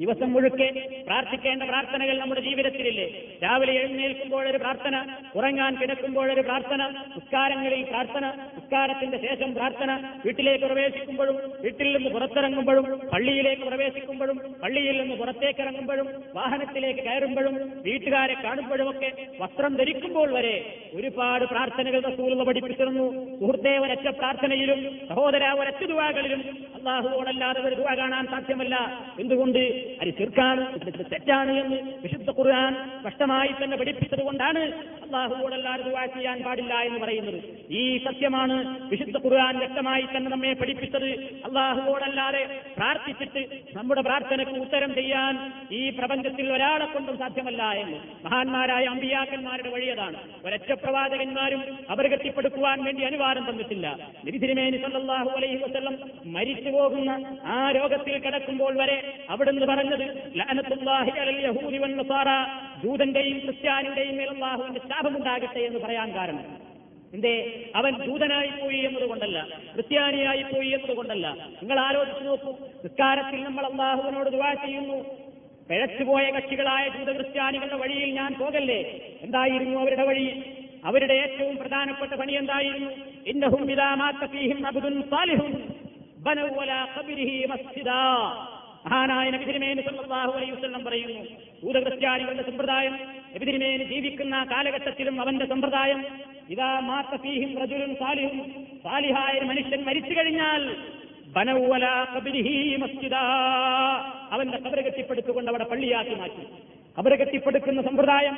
ദിവസം മുഴുക്കെ പ്രാർത്ഥിക്കേണ്ട പ്രാർത്ഥനകൾ നമ്മുടെ ജീവിതത്തിലില്ലേ? രാവിലെ എഴുന്നേൽക്കുമ്പോഴൊരു പ്രാർത്ഥന ഉറങ്ങാൻ കിടക്കുമ്പോഴൊരു പ്രാർത്ഥന ഉസ്കാരങ്ങളിൽ പ്രാർത്ഥന ഉസ്കാരത്തിന്റെ ശേഷം പ്രാർത്ഥന വീട്ടിലേക്ക് പ്രവേശിക്കുമ്പോഴും വീട്ടിൽ നിന്ന് പുറത്തിറങ്ങുമ്പോഴും പള്ളിയിലേക്ക് പ്രവേശിക്കുമ്പോഴും പള്ളിയിൽ നിന്ന് പുറത്തേക്ക് ഇറങ്ങുമ്പോഴും വാഹനത്തിലേക്ക് കയറുമ്പോഴും വീട്ടുകാരെ കാണുമ്പോഴുമൊക്കെ വസ്ത്രം ധരിക്കുമ്പോൾ വരെ ഒരുപാട് പ്രാർത്ഥനകൾ റസൂലുള്ള പഠിപ്പിച്ചിരുന്നു. സുഹൃത്തെ ഒരൊറ്റ പ്രാർത്ഥനയിലും സഹോദര ഒരൊറ്റ ദുവാകളിലും അള്ളാഹുവോടല്ലാതെ ഒരു ദുവ കാണാൻ സാധ്യമല്ല. എന്തുകൊണ്ട്? അത് ചെറുക്കാണ് തെറ്റാണ് എന്ന് വിശുദ്ധ ഖുർആൻ സ്പഷ്ടമായി തന്നെ പഠിപ്പിച്ചത് കൊണ്ടാണ് അള്ളാഹുവോടല്ലാതെ ദുആ ചെയ്യാൻ പാടില്ല എന്ന് പറയുന്നത്. ഈ സത്യമാണ് വിശുദ്ധ ഖുർആൻ വ്യക്തമായി തന്നെ നമ്മെ പഠിപ്പിച്ചത്. അള്ളാഹുവോടല്ലാതെ പ്രാർത്ഥിച്ചിട്ട് നമ്മുടെ പ്രാർത്ഥനയ്ക്ക് ഉത്തരം ചെയ്യാൻ ഈ പ്രപഞ്ചത്തിൽ ഒരാളെ കൊണ്ടും സാധ്യമല്ല എന്ന് മഹാന്മാരായ അമ്പിയാക്കന്മാരുടെ വഴിയതാണ്. ഒരൊറ്റ പ്രവാചകന്മാരും അപകടത്തിപ്പെടുത്തുവാൻ വേണ്ടി അനുവാദം തന്നിട്ടില്ല. നിരിതിരുമേനി സല്ലാഹു അലൈഹി വസല്ലം മരിച്ചു പോകുന്ന ആ രോഗത്തിൽ കിടക്കുമ്പോൾ വരെ അവിടുന്ന് പറഞ്ഞത് ജൂതന്റെയും ക്രിസ്ത്യാനിയുടെയും മേൽ ശാപമുണ്ടാകട്ടെ എന്ന് പറയാൻ കാരണം. എന്തേ? അവൻ ദൂതനായി പോയി എന്നതുകൊണ്ടല്ല ക്രിസ്ത്യാനിയായി പോയി എന്നതുകൊണ്ടല്ല. നിങ്ങൾ ആലോചിച്ച് നോക്കൂ നിസ്കാരത്തിൽ നമ്മൾ അള്ളാഹുവിനോട് ദുവാ ചെയ്യുന്നു. പിഴച്ചുപോയ കക്ഷികളായ ജൂത ക്രിസ്ത്യാനികളുടെ വഴിയിൽ ഞാൻ പോകല്ലേ? എന്തായിരുന്നു അവരുടെ വഴി? അവരുടെ ഏറ്റവും പ്രധാനപ്പെട്ട പണി എന്തായിരുന്നു? ഇന്നഹും മഹാനായ നബിതിരുമേനി സല്ലല്ലാഹു അലൈഹി വസല്ലം പറയുന്നു ഭൂതക്രിസ്ത്യാനികളുടെ സമ്പ്രദായം നബിതിരുമേനി ജീവിക്കുന്ന കാലഘട്ടത്തിലും അവന്റെ സമ്പ്രദായം ഇതാ മാത്ത ഫീഹിം റജുലുൻ സാലിഹും സാലിഹായ മനുഷ്യൻ മരിച്ചു കഴിഞ്ഞാൽ അവന്റെ കബര കെട്ടിപ്പടുത്തുകൊണ്ട് അവിടെ പള്ളിയാക്കി മാറ്റി. കബര കെട്ടിപ്പടുക്കുന്ന സമ്പ്രദായം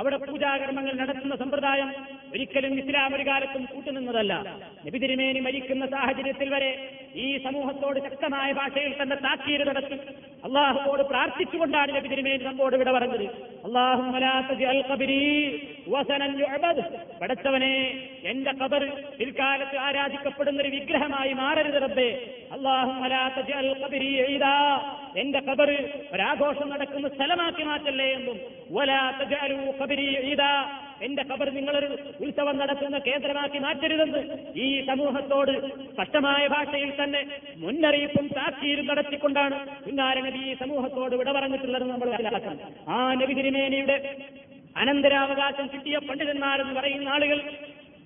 അവിടെ പൂജാകർമ്മങ്ങൾ നടത്തുന്ന സമ്പ്രദായം ഒരിക്കലും ഇസ്ലാം ഒരു കാലത്തും കൂട്ടുനിന്നതല്ല. നബിതിരുമേനി മരിക്കുന്ന സാഹചര്യത്തിൽ വരെ ഈ സമൂഹത്തോട് ശക്തമായ ഭാഷയിൽ തന്നെ താക്കീര് നടത്തി അള്ളാഹുവോട് പ്രാർത്ഥിച്ചുകൊണ്ടാണ് നബി തിരുമേൽ നമ്മോട് ഇവിടെ പറഞ്ഞത്. പടച്ചവനെ എന്റെ കബർ പിൽക്കാലത്ത് ആരാധിക്കപ്പെടുന്ന ഒരു വിഗ്രഹമായി മാറരുത് റബ്ബേ. അള്ളാഹു എന്റെ കബർ ഒരാഘോഷം നടക്കുന്ന സ്ഥലമാക്കി മാറ്റല്ലേ എന്നും. എന്റെ കബർ നിങ്ങളൊരു ഉത്സവം നടക്കുന്ന കേന്ദ്രമാക്കി മാറ്റരുതെന്ന് ഈ സമൂഹത്തോട് സ്പഷ്ടമായ ഭാഷയിൽ തന്നെ മുന്നറിയിപ്പും താക്കീരും നടത്തിക്കൊണ്ടാണ് പിന്നാര നബി ഈ സമൂഹത്തോട് വിട പറഞ്ഞിട്ടുള്ളത് നമ്മൾ മനസ്സിലാക്കണം. ആ നബി തിരുമേനിയുടെ അനന്തരാവകാശം കിട്ടിയ പണ്ഡിതന്മാരെന്ന് പറയുന്ന ആളുകൾ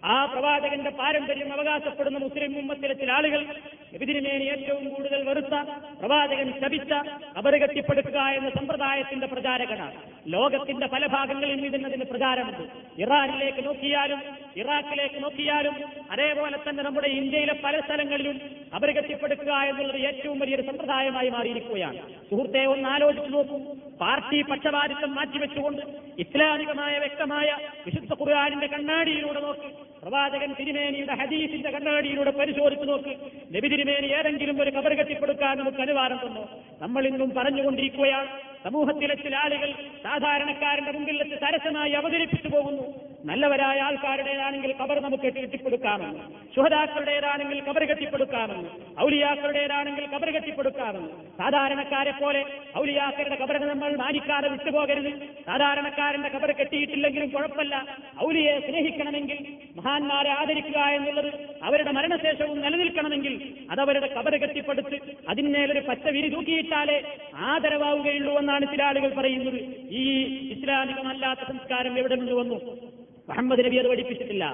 ആ പ്രവാചകന്റെ പാരമ്പര്യം അവകാശപ്പെടുന്ന മുസ്ലിം ഉമ്മത്തിലെ ചില ആളുകൾ എതിരിമേനി ഏറ്റവും കൂടുതൽ വെറുത്ത പ്രവാചകൻ ശപിച്ച അപരകത്തിപ്പെടുത്തുക എന്ന സമ്പ്രദായത്തിന്റെ പ്രചാരകനാണ്. ലോകത്തിന്റെ പല ഭാഗങ്ങളിൽ ഇതിനതിന് പ്രചാരമുണ്ട്. ഇറാനിലേക്ക് നോക്കിയാലും ഇറാഖിലേക്ക് നോക്കിയാലും അതേപോലെ തന്നെ നമ്മുടെ ഇന്ത്യയിലെ പല സ്ഥലങ്ങളിലും അപരകത്തിപ്പെടുക്കുക എന്നുള്ളത് ഏറ്റവും വലിയൊരു സമ്പ്രദായമായി മാറിയിരിക്കുകയാണ്. സുഹൃത്തെ ഒന്ന് ആലോചിച്ചു നോക്കൂ. പാർട്ടി പക്ഷപാതിത്വം മാറ്റിവെച്ചുകൊണ്ട് ഇസ്ലാമികമായ വ്യക്തമായ വിശുദ്ധ ഖുർആാനിന്റെ കണ്ണാടിയിലൂടെ നോക്കി. പ്രവാചകൻ തിരുമേനിയുടെ ഹദീസിന്റെ കണ്ണാടിയിലൂടെ പരിശോധിച്ചു നോക്ക്. നബി തിരുമേനി ഏതെങ്കിലും ഒരു കബർ കെട്ടിക്കൊടുക്കാൻ നമുക്ക് അനുവാദം തന്നു. നമ്മൾ ഇന്നും പറഞ്ഞുകൊണ്ടിരിക്കുകയാണ്. സമൂഹത്തിലെ ചില ആളുകൾ സാധാരണക്കാരന്റെ മുമ്പിൽ വെച്ച് തരസമായി അവതരിപ്പിച്ചു പോകുന്നു. നല്ലവരായ ആൾക്കാരുടേതാണെങ്കിൽ കബർ നമുക്ക് കെട്ടിക്കൊടുക്കാമെന്ന് ശുഹദാക്കളുടേതാണെങ്കിൽ കബർ കെട്ടിക്കൊടുക്കാമെന്ന് ഔലിയാക്കളുടേതാണെങ്കിൽ കബർ കെട്ടിക്കൊടുക്കാമെന്ന്. സാധാരണക്കാരെ പോലെ ഔലിയാക്കളുടെ കബറിനെ നമ്മൾ മാനിക്കാതെ വിട്ടുപോകരുത്. സാധാരണക്കാരന്റെ കബർ കെട്ടിയിട്ടില്ലെങ്കിലും കുഴപ്പമില്ല. ഔലിയെ സ്നേഹിക്കണമെങ്കിൽ മഹാന്മാരെ ആദരിക്കുക എന്നുള്ളത് അവരുടെ മരണശേഷവും നിലനിൽക്കണമെങ്കിൽ അതവരുടെ കബർ കെട്ടിപ്പടുത്ത് അതിന്മേലൊരു പച്ച വിരി തൂക്കിയിട്ടാലേ ആദരവാവുകയുള്ളൂ എന്നാണ് ചില ആളുകൾ പറയുന്നത്. ഈ ഇസ്ലാമികമല്ലാത്ത സംസ്കാരം എവിടെ നിന്ന് വന്നു? മുഹമ്മദ് നബി അത് പഠിപ്പിച്ചിട്ടില്ല.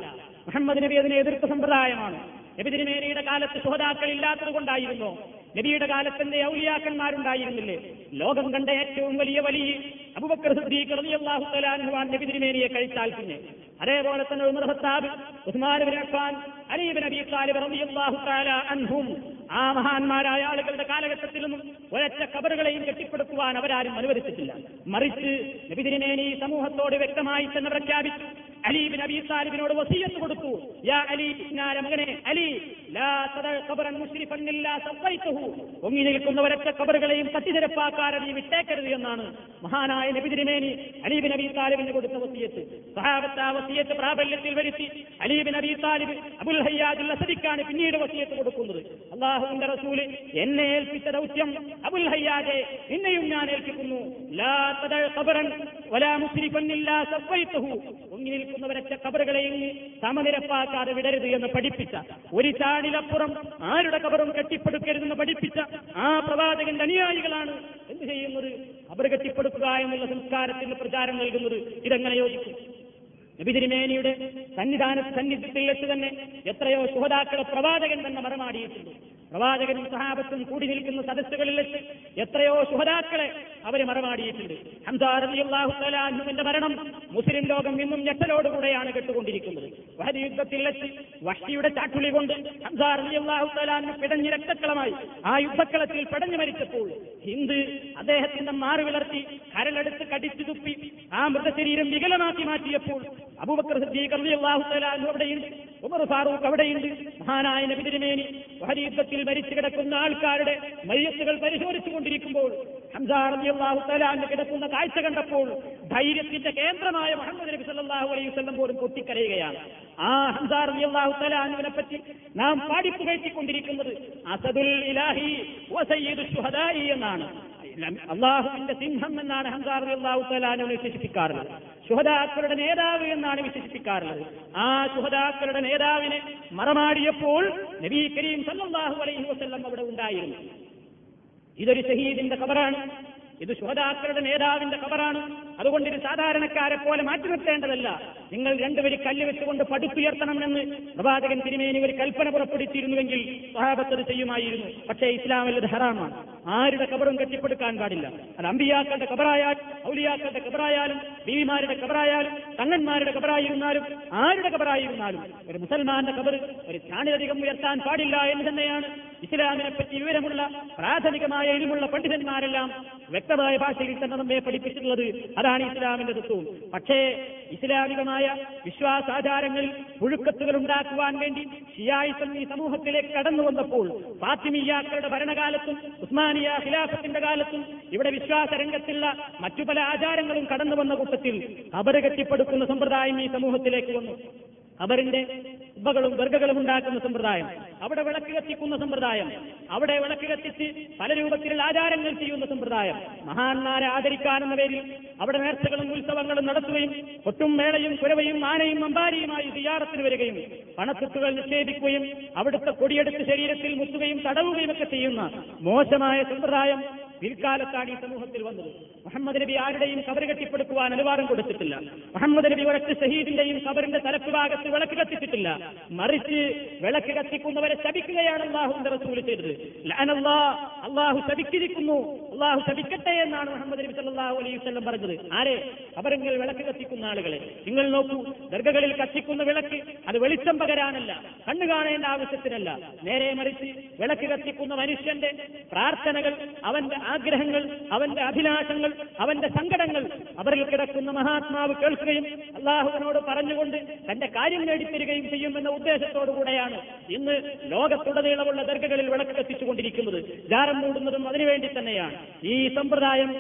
മുഹമ്മദ് നബി അതിനെ എതിർത്ത സമ്പ്രദായമാണ്. നബി കാലത്ത് സുഹതാക്കൾ ഇല്ലാത്തത് കൊണ്ടായിരുന്നു നബിയുടെ കാലത്തിന്റെ ഔലിയാക്കന്മാരുണ്ടായിരുന്നില്ലേ? ലോകം കണ്ട ഏറ്റവും വലിയ വലിയ അബുബക്കർ സിദ്ദീഖ് റളിയല്ലാഹു നബി തിരുമേനിയെ കഴിച്ചാൽ പിന്നെ. അതേപോലെ തന്നെ ഉമർ ഖത്താബ് ഉസ്മാൻ അഫ്ഫാൻ അലി റളിയല്ലാഹു അൻഹും ആ മഹാന്മാരായ ആളുകളുടെ കാലഘട്ടത്തിൽ നിന്നും ഒരൊറ്റ കബറുകളെയും കെട്ടിപ്പടുക്കുവാൻ അവരാരും അനുവദിച്ചിട്ടില്ല. മറിച്ച് നബി തിരുമേനി സമൂഹത്തോട് വ്യക്തമായി തന്നെ പ്രഖ്യാപിച്ചു. അലി ബിൻ അബി താലിബിനോട് വസീയത്ത് കൊടുത്തു. യാ അലി അലി ഒങ്ങി നിൽക്കുന്നവരൊക്കെ കബറുകളെയും തട്ടിനിരപ്പാക്കാതെ നീ വിട്ടേക്കരുത് എന്നാണ് മഹാനായ നബി തിരുമേനി അലി ബിൻ അബി താലിബിന് കൊടുത്ത വസീയത്ത്. സഹാബത്ത് ആ വസീയത്ത് പ്രാബല്യത്തിൽ വരുത്തി. അലി ബിൻ അബി താലിബ് അബുൽ ഹയ്യാദുൽ അസദിക്കാണ് പിന്നീട് വസീയത്ത് കൊടുക്കുന്നത്. അള്ളാഹുവിന്റെ റസൂൽ എന്നെ ഏൽപ്പിച്ച ദൗത്യം അബുൽ ഹയ്യാദെ നിന്നെയും ഞാൻ ഏൽപ്പിക്കുന്നു. ഒങ്ങി നിൽക്കുന്നവരൊറ്റ കബറുകളെയും സമനിരപ്പാക്കാതെ വിടരുത് എന്ന് പഠിപ്പിച്ച ഒരു ചാടിലപ്പുറം ആരുടെ കബറും കെട്ടിപ്പടുക്കരുതെന്ന് പഠിപ്പിച്ച ആ പ്രവാചകന്റെ അനുയായികളാണ് എന്ത് ചെയ്യുന്നത്? കബർ കെട്ടിപ്പടുക്കുക എന്നുള്ള സംസ്കാരത്തിന് പ്രചാരം നൽകുന്നത് ഇതെങ്ങനെ യോജിക്കും? നബിതിരിമേനിയുടെ സന്നിധാന സന്നിധിത്തിൽ വെച്ച് തന്നെ എത്രയോ ശുഹതാക്കളെ പ്രവാചകൻ തന്നെ മറമാടിയിട്ടുണ്ട്. പ്രവാചകനും സഹാബത്തും കൂടി നിൽക്കുന്ന സദസ്സുകളിൽ വെച്ച് എത്രയോ ശുഹതാക്കളെ അവർ മറമാടിയിട്ടുണ്ട് ഹംസാറിയാഹുത്തലാഹുവിന്റെ മരണം മുസ്ലിം ലോകം ഇന്നും ഞെട്ടലോടുകൂടെയാണ് കെട്ടുകൊണ്ടിരിക്കുന്നത്. വഹരി യുദ്ധത്തിൽ വെച്ച് വഷ്ടിയുടെ ചാട്ടുളി കൊണ്ട് ഹംസാറിയാഹുത്തലാന് പിടഞ്ഞ് രക്തക്കളമായി ആ യുദ്ധക്കളത്തിൽ പിടഞ്ഞു മരിച്ചപ്പോൾ ഹിന്ദ് അദ്ദേഹത്തിന്റെ മാറി വിളർത്തി കരലെടുത്ത് കടിച്ചു തുപ്പി ആ മൃതശരീരം വികലമാക്കി മാറ്റിയപ്പോൾ അബൂബക്കർ സിദ്ദീഖ് അൻഹു അവിടെയുണ്ട് ഉമർ ഫാറൂഖ് അവിടെയുണ്ട്. മഹാനായ നബി തിരുമേനി വഹദ് യുദ്ധത്തിൽ മരിച്ചു കിടക്കുന്ന ആൾക്കാരുടെ മയ്യത്തുകൾ പരിശോധിച്ചു കൊണ്ടിരിക്കുമ്പോൾ ഹംസാറിയാഹുത്തലാന്ന് കിടക്കുന്ന കാഴ്ച കണ്ടപ്പോൾ ധൈര്യത്തിന്റെ കേന്ദ്രമായ മുഹമ്മദ് നബി സല്ലാഹു അലൈഹി വസല്ലം പോലും പൊട്ടിക്കരയുകയാണ്. ആ ഹംസ റളിയല്ലാഹു തആല പറ്റി നാം പാടിപ്പുകയറ്റിക്കൊണ്ടിരിക്കുന്നത് അസദുൽ ഇലാഹി എന്നാണ്. അള്ളാഹുവിന്റെ സിംഹം എന്നാണ് ഹംസാർ വിശേഷിപ്പിക്കാറുള്ളത്. ശുഹദാക്കളുടെ നേതാവ് എന്നാണ് വിശേഷിപ്പിക്കാറുള്ളത്. ആ ശുഹദാക്കളുടെ നേതാവിനെ മറമാടിയപ്പോൾ നബി കരീം സല്ലാഹു അലൈഹി വസല്ലം അവിടെ ഉണ്ടായിരുന്നു. ഇതൊരു ഷഹീദിന്റെ കബറാണ് ഇത് ശുഹദാക്കളുടെ നേതാവിന്റെ കബറാണ് അതുകൊണ്ട് ഇത് സാധാരണക്കാരെ പോലെ മാറ്റി നിർത്തേണ്ടതല്ല. നിങ്ങൾ രണ്ടുപേര് കല്ല് വെച്ചുകൊണ്ട് പടുത്തുയർത്തണമെന്ന് പ്രവാചകൻ തിരുമേനി ഒരു കൽപ്പന പുറപ്പെടുത്തിയിരുന്നുവെങ്കിൽ സഹാബത്തത് ചെയ്യുമായിരുന്നു. പക്ഷേ ഇസ്ലാമിൽ ഇത് ഹറാമാണ്. ആരുടെ കബറും കെട്ടിപ്പടുക്കാൻ പാടില്ല. അത് അമ്പിയാക്കളുടെ കബറായാലും ഔലിയാക്കളുടെ കബറായാലും ബീവിമാരുടെ കബറായാലും തങ്ങന്മാരുടെ കബറായിരുന്നാലും ആരുടെ കബറായിരുന്നാലും ഒരു മുസൽമാന്റെ കബർ ഒരു ചാണിലധികം ഉയർത്താൻ പാടില്ല എന്ന് തന്നെയാണ് ഇസ്ലാമിനെ പറ്റി വിവരമുള്ള പ്രാഥമികമായ ഇരിമുള്ള പണ്ഡിതന്മാരെല്ലാം വ്യക്തമായ ഭാഷയിൽ തന്നെ നമ്മെ പഠിപ്പിച്ചിട്ടുള്ളത് അതാണ് ഇസ്ലാമിന്റെ തത്വവും പക്ഷേ ഇസ്ലാമികമായ വിശ്വാസാചാരങ്ങളിൽ പുഴുക്കത്തുകൾ ഉണ്ടാക്കുവാൻ വേണ്ടി ഷിയായിസം ഈ സമൂഹത്തിലേക്ക് കടന്നു വന്നപ്പോൾ ഫാത്തിമിയാക്കളുടെ ഭരണകാലത്തും ഉസ്മാനിയ ഖിലാഫത്തിന്റെ കാലത്തും ഇവിടെ വിശ്വാസ രംഗത്തുള്ള മറ്റു പല ആചാരങ്ങളും കടന്നു വന്ന കൂട്ടത്തിൽ കബറ് കെട്ടിപ്പടുക്കുന്ന സമ്പ്രദായം ഈ സമൂഹത്തിലേക്ക് വന്നു. അവരിന്റെ ഉബകളും വർഗകളും ഉണ്ടാക്കുന്ന സമ്പ്രദായം അവിടെ വിളക്ക് കത്തിക്കുന്ന സമ്പ്രദായം അവിടെ വിളക്ക് കത്തിച്ച് പല രൂപത്തിലുള്ള ആചാരങ്ങൾ ചെയ്യുന്ന സമ്പ്രദായം മഹാന്മാരെ ആദരിക്കാനെന്ന പേരിൽ അവിടെ നേർച്ചകളും ഉത്സവങ്ങളും നടത്തുകയും ഒട്ടും മേളയും കുരവയും ആനയും അമ്പാരിയുമായി സിയാറത്തിന് വരികയും പണത്തുട്ടുകൾ നിക്ഷേപിക്കുകയും അവിടുത്തെ കൊടിയെടുത്ത് ശരീരത്തിൽ മുത്തുകയും തടവുകയും ഒക്കെ ചെയ്യുന്ന മോശമായ സമ്പ്രദായം പിൽക്കാലത്താണ് ഈ സമൂഹത്തിൽ വന്നത്. മുഹമ്മദ് നബി ആരുടെയും കബർ കെട്ടിപ്പടുക്കുവാൻ അനുവാദം കൊടുത്തിട്ടില്ല. മുഹമ്മദ് നബി ഒരൊറ്റ ഷഹീദിന്റെയും കബറിന്റെ തലപ്പ് ഭാഗത്ത് വിളക്ക് കത്തിച്ചിട്ടില്ല. മറിച്ച് വിളക്ക് കത്തിക്കുന്നവരെ ശപിക്കുകയാണ് അള്ളാഹു റസൂൽ ചെയ്തത്. അള്ളാഹു ശപിച്ചിരിക്കുന്നു. അള്ളാഹു ശപിക്കട്ടെ എന്നാണ് മുഹമ്മദ് നബി സല്ലാഹു അലൈഹി വസല്ലം പറഞ്ഞത്. ആരെ? അവരെങ്കിൽ വിളക്ക് കത്തിക്കുന്ന ആളുകളെ. നിങ്ങൾ നോക്കൂ ദർഗകളിൽ കത്തിക്കുന്ന വിളക്ക് അത് വെളിച്ചം പകരാനല്ല കണ്ണു കാണേണ്ട ആവശ്യത്തിനല്ല. നേരെ മറിച്ച് വിളക്ക് കത്തിക്കുന്ന മനുഷ്യന്റെ പ്രാർത്ഥനകൾ അവന്റെ ആഗ്രഹങ്ങൾ അവന്റെ അഭിലാഷങ്ങൾ അവന്റെ സങ്കടങ്ങൾ അവരിൽ കിടക്കുന്ന മഹാത്മാവ് കേൾക്കുകയും അള്ളാഹുവിനോട് പറഞ്ഞുകൊണ്ട് തന്റെ കാര്യം നേടിത്തരികയും ചെയ്യുമെന്ന ഉദ്ദേശത്തോടുകൂടെയാണ് ഇന്ന് ലോകത്തുടനീളമുള്ള ദർഗകളിൽ വിളക്ക് കത്തിച്ചുകൊണ്ടിരിക്കുന്നത്. ജാരം മൂടുന്നതും അതിനുവേണ്ടി തന്നെയാണ്. ഈ സമ്പ്രദായം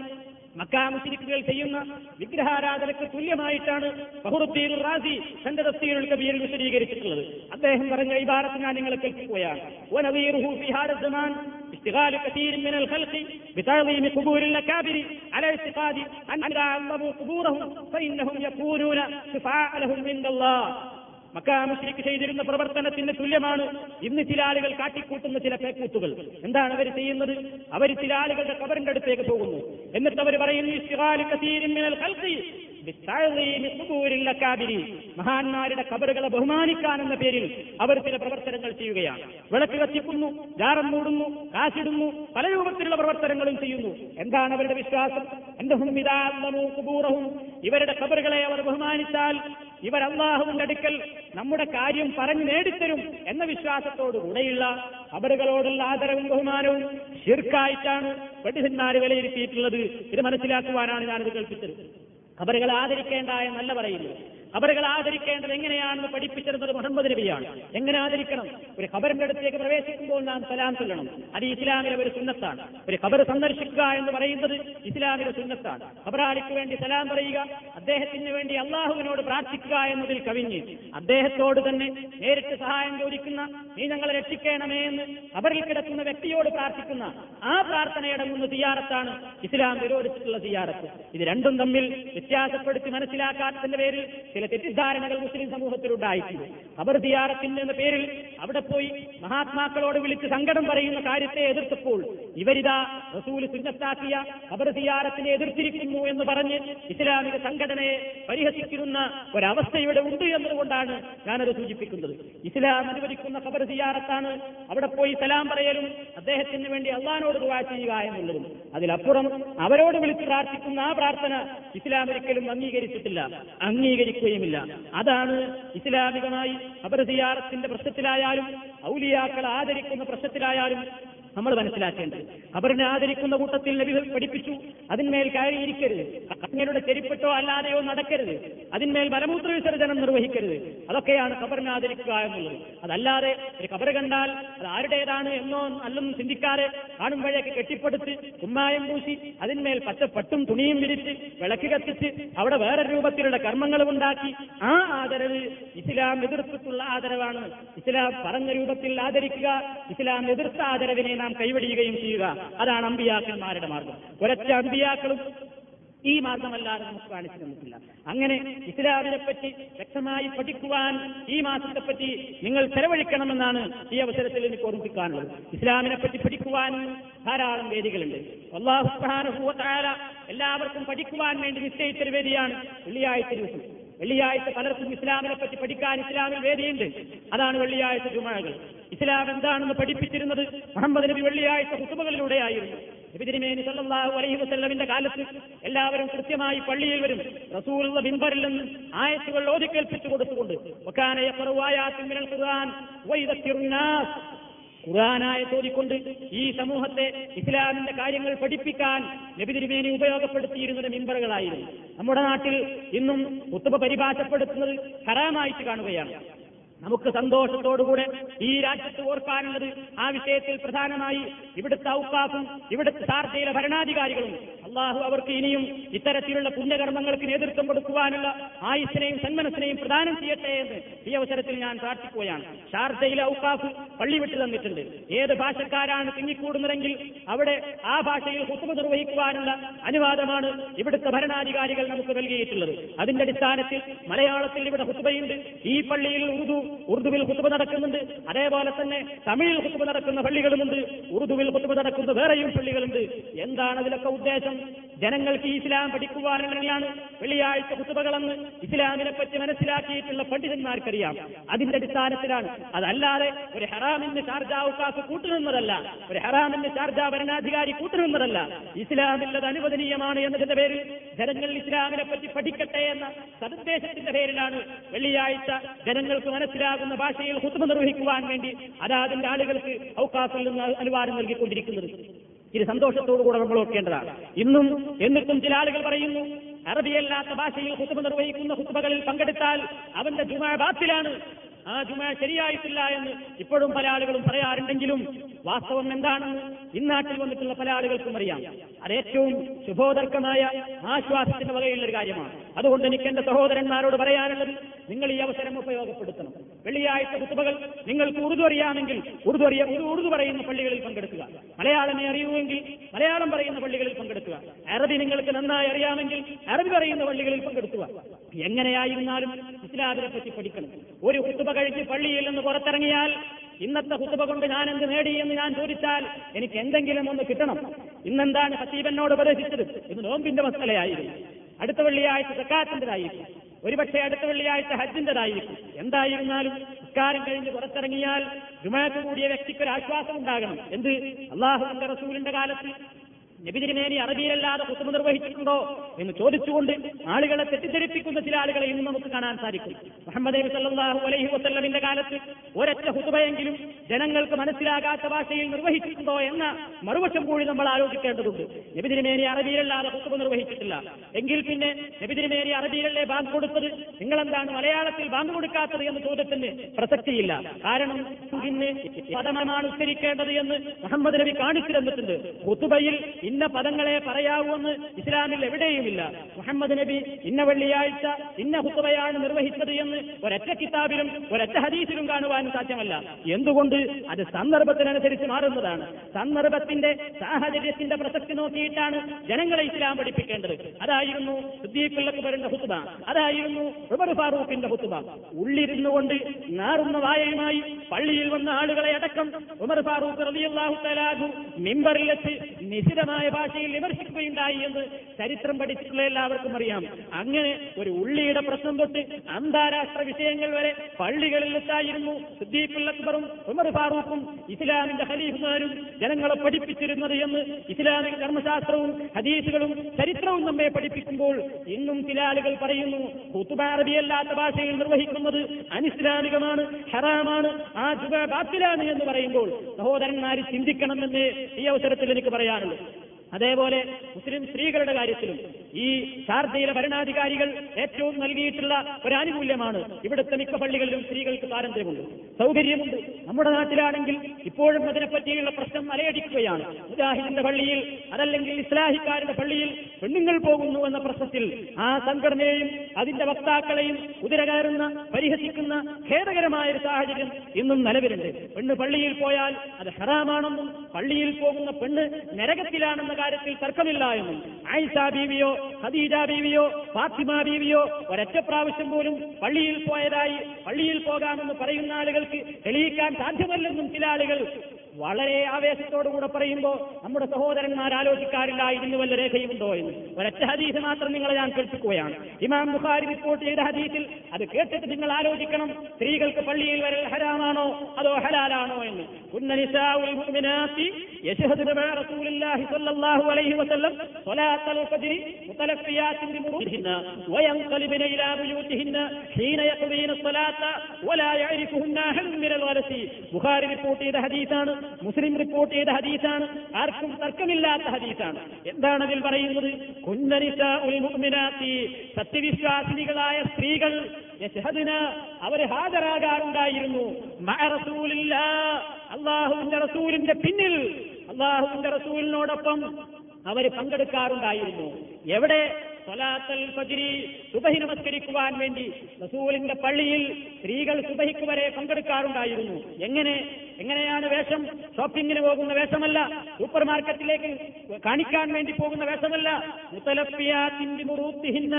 മക്കാമുശിരിക്കുകൾ ചെയ്യുന്ന വിഗ്രഹാരാധനക്ക് തുല്യമായിട്ടാണ് ബഹുറുദ്ദീൻ റാസി തന്റെ തഫ്സീറുൽ കബീറിൽ വിശദീകരിച്ചിട്ടുള്ളത് അദ്ദേഹം പറഞ്ഞ ഈ ഭാരത്ത് ഞാൻ നിങ്ങളെ കേൾപ്പിക്കുകയാണ് وَنَظِيرُهُ في هذا الزمان اشتغال كثير من الخلق بتعظيم قبور الأكابر على اعتقاد أن إذا عظموا قبورهم فإنهم يكونون شفعاء لهم عند الله മക്കാമുശ്രിക്ക് ചെയ്തിരുന്ന പ്രവർത്തനത്തിന് തുല്യമാണ്. ഇന്ന് ചില ആളുകൾ കാട്ടിക്കൂട്ടുന്ന ചില പേക്കൂത്തുകൾ. എന്താണ് അവർ ചെയ്യുന്നത്? അവർ ചില ആളുകളുടെ കബറിന്റെ അടുത്തേക്ക് പോകുന്നു. എന്നിട്ട് അവർ പറയുന്നു. മഹാന്മാരുടെ കബറുകളെ ബഹുമാനിക്കാൻ എന്ന പേരിൽ അവർ ചില പ്രവർത്തനങ്ങൾ ചെയ്യുകയാണ്. വിളക്ക് കത്തിക്കുന്നു ജാറം മൂടുന്നു കാശിടുന്നു പല രൂപത്തിലുള്ള പ്രവർത്തനങ്ങളും ചെയ്യുന്നു. എന്താണ് അവരുടെ വിശ്വാസം? കുബൂറഹും ഇവരുടെ കബറുകളെ അവർ ബഹുമാനിച്ചാൽ ഇവർ അള്ളാഹുവിന്റെ അടുക്കൽ നമ്മുടെ കാര്യം പറഞ്ഞു നേടിത്തരും എന്ന വിശ്വാസത്തോടുകൂടെയുള്ള അവരുകളോടുള്ള ആദരവും ബഹുമാനവും ശിർക്കായിട്ടാണ് പണ്ഡിതന്മാർ വിലയിരുത്തിയിട്ടുള്ളത്. ഇത് മനസ്സിലാക്കുവാനാണ് ഞാനിത് കേൾപ്പിച്ചത്. അവരുകളെ ആദരിക്കേണ്ട എന്നല്ല പറയുന്നത്. ഖബറുകൾ ആദരിക്കേണ്ടത് എങ്ങനെയാണെന്ന് പഠിപ്പിച്ചിരുന്നത് മുഹമ്മദ് നബിയാണ്. എങ്ങനെ ആദരിക്കണം? ഒരു ഖബറിന്റെ അടുത്തേക്ക് പ്രവേശിക്കുമ്പോൾ നാം സലാം ചൊല്ലണം. അത് ഇസ്ലാമിലെ ഒരു സുന്നത്താണ്. ഒരു ഖബർ സന്ദർശിക്കുക എന്ന് പറയുന്നത് ഇസ്ലാമിലെ സുന്നത്താണ്. ഖബറാളിക്ക് വേണ്ടി സലാം പറയുക അദ്ദേഹത്തിന് വേണ്ടി അള്ളാഹുവിനോട് പ്രാർത്ഥിക്കുക എന്നതിൽ കവിഞ്ഞ് അദ്ദേഹത്തോട് തന്നെ നേരിട്ട് സഹായം ചോദിക്കുന്ന നീ ഞങ്ങളെ രക്ഷിക്കണമേ എന്ന് ഖബറിൽ കിടക്കുന്ന വ്യക്തിയോട് പ്രാർത്ഥിക്കുന്ന ആ പ്രാർത്ഥനയടങ്ങുന്ന സിയാറത്താണ് ഇസ്ലാം വിരോധിച്ചിട്ടുള്ള സിയാറത്ത്. ഇത് രണ്ടും തമ്മിൽ വ്യത്യാസപ്പെടുത്തി മനസ്സിലാക്കാത്തതിന്റെ പേരിൽ ചില തെറ്റിദ്ധാരണകൾ മുസ്ലിം സമൂഹത്തിലുണ്ടായിട്ടുണ്ട് ഖബർ സിയാറത്തിന്റെ എന്ന പേരിൽ അവിടെ പോയി മഹാത്മാക്കളോട് വിളിച്ച് സങ്കടം പറയുന്ന കാര്യത്തെ എതിർത്തപ്പോൾ ഇവരിതാ റസൂൽ സുന്നത്താക്കിയ ഖബർ സിയാറത്തിനെ എതിർത്തിരിക്കുന്നു എന്ന് പറഞ്ഞ് ഇസ്ലാമിക സംഘടനയെ പരിഹസിക്കുന്ന ഒരവസ്ഥ ഇവിടെ ഉണ്ട് എന്നതുകൊണ്ടാണ് ഞാനത് സൂചിപ്പിക്കുന്നത്. ഇസ്ലാം അനുവദിക്കുന്ന ഖബർ സിയാറത്താണ് അവിടെ പോയി സലാം പറയലും അദ്ദേഹത്തിന് വേണ്ടി അള്ളഹാനോട് ദുവാ ചെയ്യുക എന്നുള്ളതും. അതിലപ്പുറം അവരോട് വിളിച്ച് പ്രാർത്ഥിക്കുന്ന ആ പ്രാർത്ഥന ഇസ്ലാം ഒരിക്കലും അംഗീകരിച്ചിട്ടില്ല. അംഗീകരിക്കുകയുമില്ല അതാണ് ഇസ്ലാമികമായി ഖബർ സിയാറത്തിന്റെ പ്രശ്നത്തിലായാലും ഔലിയാക്കൾ ആദരിക്കുന്ന പ്രശ്നത്തിലായാലും നമ്മൾ മനസ്സിലാക്കേണ്ടത്. ഖബറിനെ ആദരിക്കുന്ന കൂട്ടത്തിൽ നബികൾ പഠിപ്പിച്ചു. അതിന്മേൽ കയറിയിരിക്കരുത്. അങ്ങനെയുടെ ചെരിപ്പിട്ടോ അല്ലാതെയോ നടക്കരുത്. അതിന്മേൽ മലമൂത്ര വിസർജനം നിർവഹിക്കരുത്. അതൊക്കെയാണ് ഖബറിനെ ആദരിക്കുക എന്നുള്ളത്. അതല്ലാതെ ഒരു ഖബർ കണ്ടാൽ അത് ആരുടേതാണ് എന്നോ അല്ലെന്ന് ചിന്തിക്കാതെ കാണുമ്പോഴേക്ക് കെട്ടിപ്പടുത്ത് കുമ്മായം പൂശി അതിന്മേൽ പച്ച പട്ടും തുണിയും വിരിച്ച് വിളക്ക് കത്തിച്ച് അവിടെ വേറെ രൂപത്തിലുള്ള കർമ്മങ്ങളും ഉണ്ടാക്കി ആ ആദരവ് ഇസ്ലാം എതിർത്തിട്ടുള്ള ആദരവാണ്. ഇസ്ലാം പറഞ്ഞ രൂപത്തിൽ ആദരിക്കുക. ഇസ്ലാം എതിർത്ത ആദരവിനെ നാം കൈവടിയുകയും ചെയ്യുക. അതാണ് അമ്പിയാക്കന്മാരുടെ മാർഗം. ഒരൊറ്റ അമ്പിയാക്കളും ഈ മാർഗമല്ലാതെ നമുക്ക് കാണിച്ചു തന്നിട്ടില്ല. അങ്ങനെ ഇസ്ലാമിനെ പറ്റി വ്യക്തമായി പഠിക്കുവാൻ ഈ മാസത്തെ പറ്റി നിങ്ങൾ ചെലവഴിക്കണമെന്നാണ് ഈ അവസരത്തിൽ എനിക്ക് ഓർമ്മിപ്പിക്കാനുള്ളത്. ഇസ്ലാമിനെ പറ്റി പഠിക്കുവാൻ ധാരാളം വേദികളുണ്ട്. അള്ളാഹു എല്ലാവർക്കും പഠിക്കുവാൻ വേണ്ടി നിശ്ചയിച്ചൊരു വേദിയാണ് വെള്ളിയാഴ്ച ദിവസം. വെള്ളിയാഴ്ച പലർക്കും ഇസ്ലാമിനെ പറ്റി പഠിക്കാൻ ഇസ്ലാമിൽ വേദിയുണ്ട്. അതാണ് വെള്ളിയാഴ്ച ജുമാകൾ. ഇസ്ലാം എന്താണെന്ന് പഠിപ്പിച്ചിരുന്നത് മുഹമ്മദ് നബി വെള്ളിയാഴ്ച കുത്തുമകളിലൂടെയായിരുന്നു നബിതിരിമേനി സല്ലാഹു അലൈഹി വസ്ല്ലമിന്റെ കാലത്ത് എല്ലാവരും കൃത്യമായി പള്ളിയിൽ വരും. റസൂലുള്ള ബിംബറിൽ നിന്ന് ആയത്തുകൾ ഓതിക്കേൽപ്പിച്ചു കൊടുത്തുകൊണ്ട് ഖുർആനായ തോതിക്കൊണ്ട് ഈ സമൂഹത്തെ ഇസ്ലാമിന്റെ കാര്യങ്ങൾ പഠിപ്പിക്കാൻ നബി തിരുമേനി ഉപയോഗപ്പെടുത്തിയിരുന്നത് മിമ്പറുകളായിരുന്നു. നമ്മുടെ നാട്ടിൽ ഇന്നും കുത്തുബ പരിഭാഷപ്പെടുത്തുന്നത് ഹറാമായിട്ട് കാണുകയാണ്. നമുക്ക് സന്തോഷത്തോടുകൂടെ ഈ രാജ്യത്ത് ഓർക്കാനുള്ളത് ആ വിഷയത്തിൽ പ്രധാനമായി ഇവിടുത്തെ ഔപ്പാഫും ഇവിടുത്തെ ഷാർജയിലെ ഭരണാധികാരികളും അള്ളാഹു അവർക്ക് ഇനിയും ഇത്തരത്തിലുള്ള പുണ്യകർമ്മങ്ങൾക്ക് നേതൃത്വം കൊടുക്കുവാനുള്ള ആയുസിനെയും സന്മനസ്സിനെയും പ്രദാനം ചെയ്യട്ടെ എന്ന് ഈ അവസരത്തിൽ ഞാൻ പ്രാർത്ഥിക്കുകയാണ്. ഷാർജയിലെ ഔക്കാഫ് പള്ളി വിട്ടു തന്നിട്ടുണ്ട്. ഏത് ഭാഷക്കാരാണ് തിങ്ങിക്കൂടുന്നതെങ്കിൽ അവിടെ ആ ഭാഷയിൽ ഹുക്കുമ നിർവഹിക്കുവാനുള്ള അനുവാദമാണ് ഇവിടുത്തെ ഭരണാധികാരികൾ നമുക്ക് നൽകിയിട്ടുള്ളത്. അതിന്റെ അടിസ്ഥാനത്തിൽ മലയാളത്തിൽ ഇവിടെ ഹുത്തുബയുണ്ട്. ഈ പള്ളിയിൽ ഉറുദു ഉറുദുവിൽ ഹുത്തുബ നടക്കുന്നുണ്ട്. അതേപോലെ തന്നെ തമിഴിൽ ഹുത്തുബ നടക്കുന്ന പള്ളികളുമുണ്ട്. ഉറുദുവിൽ ഹുത്തുബ നടക്കുന്ന വേറെയും പള്ളികളുണ്ട്. എന്താണ് അതിലൊക്കെ ഉദ്ദേശം? ജനങ്ങൾക്ക് ഇസ്ലാം പഠിക്കുവാനുള്ളതാണ് വെള്ളിയാഴ്ച കുത്തുബകളെന്ന് ഇസ്ലാമിനെ പറ്റി മനസ്സിലാക്കിയിട്ടുള്ള പണ്ഡിതന്മാർക്കറിയാം. അതിന്റെ അടിസ്ഥാനത്തിലാണ്. അതല്ലാതെ ഒരു ഹറാമിന് ഉക്കാസ് കൂട്ടുനിന്നതല്ല. ഒരു ഹറാമിന് ഷാർജ ഭരണാധികാരി കൂട്ടുനിന്നതല്ല. ഇസ്ലാമില്ലത് അനുവദനീയമാണ് എന്നതിന്റെ പേരിൽ ജനങ്ങൾ ഇസ്ലാമിനെ പറ്റി പഠിക്കട്ടെ എന്ന സദുദ്ദേശത്തിന്റെ പേരിലാണ് വെള്ളിയാഴ്ച ജനങ്ങൾക്ക് മനസ്സിലാകുന്ന ഭാഷയിൽ ഹുത്തുമ നിർവഹിക്കുവാൻ വേണ്ടി അതാതിന്റെ ആളുകൾക്ക് ഔക്കാസിൽ നിന്ന് അനുവാദം നൽകിക്കൊണ്ടിരിക്കുന്നത്. ഇത് സന്തോഷത്തോടുകൂടെ നമ്മൾ ഓർക്കേണ്ടതാണ്. ഇന്നും എന്നിട്ടും ചില ആളുകൾ പറയുന്നു അറബിയല്ലാത്ത ഭാഷയിൽ ഹുത്തുബ നിർവഹിക്കുന്ന ഹുത്തുബകളിൽ പങ്കെടുത്താൽ അവന്റെ ജുമാ ബാത്തിലാണ്. ആ ജുമ ശരിയായിട്ടില്ല എന്ന് ഇപ്പോഴും പല ആളുകളും പറയാറുണ്ടെങ്കിലും വാസ്തവം എന്താണെന്ന് ഇന്നാട്ടിൽ വന്നിട്ടുള്ള പല ആളുകൾക്കും അറിയാം. അത് ഏറ്റവും ശുഭോദർക്കമായ ആശ്വാസത്തിന്റെ വകയുള്ള ഒരു കാര്യമാണ്. അതുകൊണ്ട് എനിക്ക് എന്റെ സഹോദരന്മാരോട് പറയാനുള്ളത് നിങ്ങൾ ഈ അവസരം ഉപയോഗപ്പെടുത്തണം. വെള്ളിയാഴ്ച കുത്തുബകൾ നിങ്ങൾക്ക് ഉറുദു അറിയാമെങ്കിൽ ഉറുദു അറിയ ഉറുദു പറയുന്ന പള്ളികളിൽ പങ്കെടുക്കുക. മലയാളമേ അറിയുമെങ്കിൽ മലയാളം പറയുന്ന പള്ളികളിൽ പങ്കെടുക്കുക. അറബി നിങ്ങൾക്ക് നന്നായി അറിയാമെങ്കിൽ അറബി പറയുന്ന പള്ളികളിൽ പങ്കെടുക്കുക. എങ്ങനെയായിരുന്നാലും ഇസ്ലാമിനെ പറ്റി പഠിക്കണം. ഒരു കുത്തുബ കഴിച്ച് പള്ളിയിൽ നിന്ന് പുറത്തിറങ്ങിയാൽ ഇന്നത്തെ കുത്തുബ കൊണ്ട് ഞാൻ എന്ത് നേടി എന്ന് ഞാൻ ചോദിച്ചാൽ എനിക്ക് എന്തെങ്കിലും ഒന്ന് കിട്ടണം. ഇന്നെന്താണ് ഹസീബനോട് ഉപദേശിച്ചത്? ഇത് നോമ്പിന്റെ മസലയായിരുന്നു. അടുത്ത വെള്ളിയാഴ്ച സക്കാത്തിന്റെതായിരിക്കും. ഒരുപക്ഷെ അടുത്ത വെള്ളിയാഴ്ച ഹജ്ജിന്റേതായിരിക്കും. എന്തായിരുന്നാലും നിസ്കാരം കഴിഞ്ഞ് പുറത്തിറങ്ങിയാൽ ജുമാക്ക് കൂടിയ വ്യക്തിക്ക് ഒരു ആശ്വാസം ഉണ്ടാകണം. എന്ത്? അള്ളാഹുവിന്റെ റസൂലിന്റെ കാലത്ത് നബിതിരുമേനി അറബിയിലല്ലാതെ കുത്തുമ നിർവഹിച്ചിട്ടുണ്ടോ എന്ന് ചോദിച്ചുകൊണ്ട് ആളുകളെ തെറ്റിദ്ധരിപ്പിക്കുന്ന ചില ആളുകളെ ഇന്ന് നമുക്ക് കാണാൻ സാധിക്കും. മുഹമ്മദ് നബി സല്ലല്ലാഹു അലൈഹി വസ്ല്ലമിന്റെ കാലത്ത് ഒരൊറ്റ ഹുതുബയെങ്കിലും ജനങ്ങൾക്ക് മനസ്സിലാകാത്ത ഭാഷയിൽ നിർവഹിച്ചിട്ടുണ്ടോ എന്ന മറുവശം കൂടി നമ്മൾ ആലോചിക്കേണ്ടതുണ്ട്. നബിതിരുമേനി അറബിയിലല്ലാതെ കുത്തുമ നിർവഹിച്ചിട്ടില്ല. എങ്കിൽ പിന്നെ നബി തിരുമേനി അറബിയിലല്ലേ ബാങ്ക് കൊടുത്തത്? നിങ്ങളെന്താണ് മലയാളത്തിൽ ബാങ്ക് കൊടുക്കാത്തത് എന്ന് ചോദ്യത്തിന് പ്രസക്തിയില്ല. കാരണം ഇന്ന് പദമാണ് ഉച്ചരിക്കേണ്ടത് എന്ന് മുഹമ്മദ് നബി കാണിച്ചു തന്നിട്ടുണ്ട്. ഹുത്തുബയിൽ ഇന്ന പദങ്ങളെ പറയാവൂന്ന് ഇസ്ലാമിൽ എവിടെയുമില്ല. മുഹമ്മദ് നബി ഇന്ന വെള്ളിയാഴ്ച ഇന്ന ഹുത്തുബയാണ് നിർവഹിച്ചത് എന്ന് ഒരൊറ്റ കിതാബിലും ഒരൊറ്റ ഹദീസിലും കാണുവാൻ സാധ്യമല്ല. എന്തുകൊണ്ട്? അത് സന്ദർഭത്തിനനുസരിച്ച് മാറുന്നതാണ്. സന്ദർഭത്തിന്റെ സാഹചര്യത്തിന്റെ പ്രസക്തി നോക്കിയിട്ടാണ് ജനങ്ങളെ ഇസ്ലാം പഠിപ്പിക്കേണ്ടത്. അതായിരുന്നു സിദ്ദീഖുല്ലക്ബറിന്റെ ഹുത്തുബ. അതായിരുന്നു ഉമർ ഫാറൂഖിന്റെ ഹുത്തുബ. ഉള്ളിരുന്നു കൊണ്ട് നാറുന്ന വായയുമായി പള്ളിയിൽ വന്ന ആളുകളെ അടക്കം ഉമർ ഫാറൂഖ് റളിയല്ലാഹു തലാഹു മിമ്പറിൽ നിശിതമായ ഭാഷയിൽ വിമർശിക്കുകയുണ്ടായി എന്ന് ചരിത്രം പഠിച്ചിട്ടുള്ള എല്ലാവർക്കും അറിയാം. അങ്ങനെ ഒരു ഉള്ളിയുടെ പ്രശ്നം തൊട്ട് അന്താരാഷ്ട്ര വിഷയങ്ങൾ വരെ പള്ളികളിൽ എത്തായിരുന്നു സിദ്ദീഖുൽ അക്ബറും ഉമർ ഫാറൂഖും ഇസ്ലാമിന്റെ ഖലീഫുമാരും ജനങ്ങളെ പഠിപ്പിച്ചിരുന്നത് എന്ന് ഇസ്ലാമിക ധർമ്മശാസ്ത്രവും ഹദീസുകളും ചരിത്രവും നമ്മെ പഠിപ്പിക്കുമ്പോൾ ഇന്നും ചില ആളുകൾ പറയുന്നു അറബിയല്ലാത്ത ഭാഷയിൽ നിർവഹിക്കുന്നത് അനിസ്ലാമികമാണ് ഹറാമാണ് ആ ജുബ എന്ന് പറയുമ്പോൾ സഹോദരന്മാർ ചിന്തിക്കണമെന്ന് ഈ അവസരത്തിൽ എനിക്ക് പറയാനുള്ളൂ. അതേപോലെ മുസ്ലിം സ്ത്രീകളുടെ കാര്യത്തിലും ഈ ഷാർജയിലെ ഭരണാധികാരികൾ ഏറ്റവും നൽകിയിട്ടുള്ള ഒരു ആനുകൂല്യമാണ് ഇവിടുത്തെ മിക്ക പള്ളികളിലും സ്ത്രീകൾക്ക് സ്വാതന്ത്ര്യമുണ്ട്. സൗകര്യമുണ്ട്. നമ്മുടെ നാട്ടിലാണെങ്കിൽ ഇപ്പോഴും അതിനെപ്പറ്റിയുള്ള പ്രശ്നം അലയടിക്കുകയാണ് മുജാഹിദിന്റെ പള്ളിയിൽ അതല്ലെങ്കിൽ ഇസ്ലാഹിക്കാരുടെ പള്ളിയിൽ പെണ്ണുങ്ങൾ പോകുന്നു എന്ന പ്രശ്നത്തിൽ ആ സംഘടനയെയും അതിന്റെ വക്താക്കളെയും കുതിരകയറുന്ന പരിഹസിക്കുന്ന ഖേദകരമായ ഒരു സാഹചര്യം ഇന്നും നിലവിലുണ്ട്. പെണ്ണ് പള്ളിയിൽ പോയാൽ അത് ഹറാമാണെന്നും പള്ളിയിൽ പോകുന്ന പെണ്ണ് നരകത്തിലാണെന്ന കാര്യത്തിൽ തർക്കമില്ല എന്നും ആയിഷ ബീവിയോ ഖദീജ ബീവിയോ ഫാത്തിമ ബീവിയോ ഒരൊറ്റ പ്രാവശ്യം പോലും പള്ളിയിൽ പോയതായി പള്ളിയിൽ പോകാമെന്ന് പറയുന്ന ആളുകൾക്ക് തെളിയിക്കാൻ സാധ്യമല്ലെന്നും ചില ആളുകൾ വളരെ ആവേശത്തോടുകൂടെ പറയുമ്പോൾ നമ്മുടെ സഹോദരന്മാർ ആലോചിക്കാറില്ല ഇതിന് വല്ല രേഖയുണ്ടോ എന്ന്. ഒരൊറ്റ ഹദീസ് മാത്രം നിങ്ങളെ ഞാൻ കേൾപ്പിക്കുകയാണ്. ഇമാം ബുഖാരി റിപ്പോർട്ട് ചെയ്ത ഹദീസിൽ അത് കേട്ടിട്ട് നിങ്ങൾ ആലോചിക്കണം സ്ത്രീകൾക്ക് പള്ളിയിൽ വരൽ ഹരാമാണോ അതോ ഹലാലാണോ എന്ന്. റിപ്പോർട്ട് ചെയ്ത ഹദീസാണ് മുസ്ലിം റിപ്പോർട്ട് ചെയ്ത ഹദീസാണ്. ആർക്കും തർക്കമില്ലാത്ത ഹദീസാണ്. എന്താണ് അതിൽ പറയുന്നത്? കുന്നരിസ മുഅ്മിനാത്തി. സത്യവിശ്വാസിനികളായ സ്ത്രീകൾ അവർ ഹാജരാകാറുണ്ടായിരുന്നു. മഅ റസൂലില്ലാ. അള്ളാഹുവിന്റെ റസൂലിന്റെ പിന്നിൽ അള്ളാഹുവിന്റെ റസൂലിനോടൊപ്പം അവർ പങ്കെടുക്കാറുണ്ടായിരുന്നു. എവിടെ? സുബഹി നമസ്കരിക്കുവാൻ വേണ്ടി റസൂലിന്റെ പള്ളിയിൽ സ്ത്രീകൾ സുബഹിക്ക് വരെ പങ്കെടുക്കാറുണ്ടായിരുന്നു. എങ്ങനെ? എങ്ങനെയാണ് വേഷം? ഷോപ്പിംഗിന് പോകുന്ന വേഷമല്ല. സൂപ്പർ മാർക്കറ്റിലേക്ക് കാണിക്കാൻ വേണ്ടി പോകുന്ന വേഷമല്ല. മുത്തലപ്പിയാത്തിന്റെ മുറൂത്തിഹിന്ന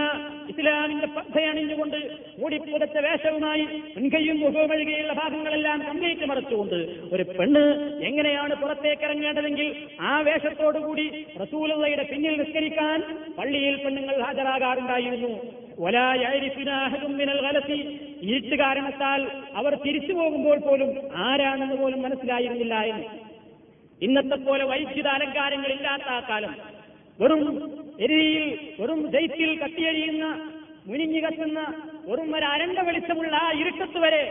ഇസ്ലാമിന്റെ പദ്ധയണിഞ്ഞുകൊണ്ട് മൂടിപ്പുതച്ച വേഷവുമായി മുൻകൈയും മുഖമൊഴികയുള്ള ഭാഗങ്ങളെല്ലാം കംപ്ലീറ്റ് മറച്ചുകൊണ്ട് ഒരു പെണ്ണ് എങ്ങനെയാണ് പുറത്തേക്ക് ഇറങ്ങേണ്ടതെങ്കിൽ ആ വേഷത്തോടുകൂടി റസൂലയുടെ പിന്നിൽ നിസ്കരിക്കാൻ പള്ളിയിൽ പെണ്ണുങ്ങൾ ഹാജരാകാറുണ്ടായിരുന്നു. ഇരുട്ട് കാരണത്താൽ അവർ തിരിച്ചു പോകുമ്പോൾ പോലും ആരാണെന്ന് പോലും മനസ്സിലായിരുന്നില്ല എന്ന്. ഇന്നത്തെ പോലെ വൈദ്യുത അലങ്കാരങ്ങളില്ലാത്ത ആ കാലം. വെറും എരിയിൽ വെറും ദൈത്തിൽ കത്തിയഴിയുന്ന മുനിഞ്ഞു കത്തുന്ന വെറും ഒരു അരണ്ട വെളിച്ചമുള്ള ആ ഇരുട്ടത്ത് വരെ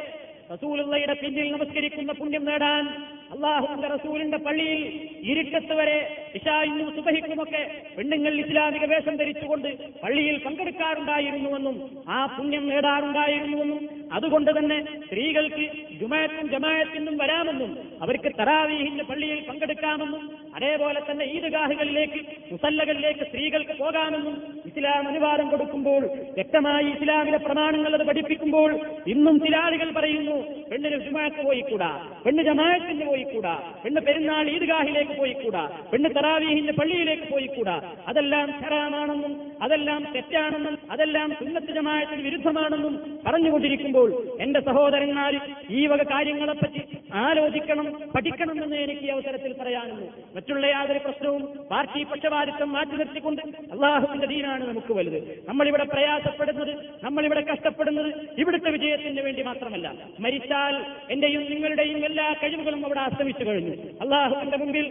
റസൂലുള്ളയുടെ പിന്നിൽ നമസ്കരിക്കുന്ന പുണ്യം നേടാൻ അള്ളാഹുവിന്റെ റസൂലിന്റെ പള്ളിയിൽ ഇരുട്ടത്ത് വരെ ഇഷായിനും സുബഹിക്കുമൊക്കെ പെണ്ണുങ്ങൾ ഇസ്ലാമിക വേഷം ധരിച്ചുകൊണ്ട് പള്ളിയിൽ പങ്കെടുക്കാറുണ്ടായിരുന്നുവെന്നും ആ പുണ്യം നേടാറുണ്ടായിരുന്നുവെന്നും അതുകൊണ്ട് തന്നെ സ്ത്രീകൾക്ക് ജുമായത്തും ജമായത്തിനും വരാമെന്നും അവർക്ക് തറാവീഹിന്റെ പള്ളിയിൽ പങ്കെടുക്കാമെന്നും അതേപോലെ തന്നെ ഈദ്ഗാഹുകളിലേക്ക് മുസല്ലകളിലേക്ക് സ്ത്രീകൾക്ക് പോകാമെന്നും ഇസ്ലാം അനുവാദം കൊടുക്കുമ്പോൾ വ്യക്തമായി ഇസ്ലാമിലെ പ്രമാണങ്ങൾ അത് പഠിപ്പിക്കുമ്പോൾ ഇന്നും ചില ആളുകൾ പറയുന്നു പെണ്ണിന് ജുമായത്ത് പോയിക്കൂടാ പെണ്ണ് ജമായത്തിന് പോയിക്കൂടാ. പെണ്ണ് പെരുന്നാൾ ഈദ്ഗാഹിലേക്ക് പോയിക്കൂടാ. പെണ്ണ് തറാവീഹിന്റെ പള്ളിയിലേക്ക് പോയിക്കൂടാ. അതെല്ലാം ഹറാമാണെന്നും അതെല്ലാം തെറ്റാണെന്നും അതെല്ലാം സുന്നത്ത് വിരുദ്ധമാണെന്നും പറഞ്ഞുകൊണ്ടിരിക്കുമ്പോൾ എന്റെ സഹോദരന്മാർ ഈ വക കാര്യങ്ങളെപ്പറ്റി ആലോചിക്കണം പഠിക്കണമെന്ന് എനിക്ക് ഈ അവസരത്തിൽ പറയാനുള്ളൂ. മറ്റുള്ള യാതൊരു പ്രശ്നവും പാർട്ടി പക്ഷപാതിത്വം മാറ്റി നിർത്തിക്കൊണ്ട് അള്ളാഹുവിന്റെ ദീനാണ് നമുക്ക് വലുത്. നമ്മളിവിടെ പ്രയാസപ്പെടുന്നത് നമ്മളിവിടെ കഷ്ടപ്പെടുന്നത് ഇവിടുത്തെ വിജയത്തിന് വേണ്ടി മാത്രമല്ല. മരിച്ചാൽ എന്റെയും നിങ്ങളുടെയും എല്ലാ കഴിവുകളും അവിടെ ആശ്രമിച്ചു കഴിഞ്ഞു. അള്ളാഹുവിന്റെ മുമ്പിൽ.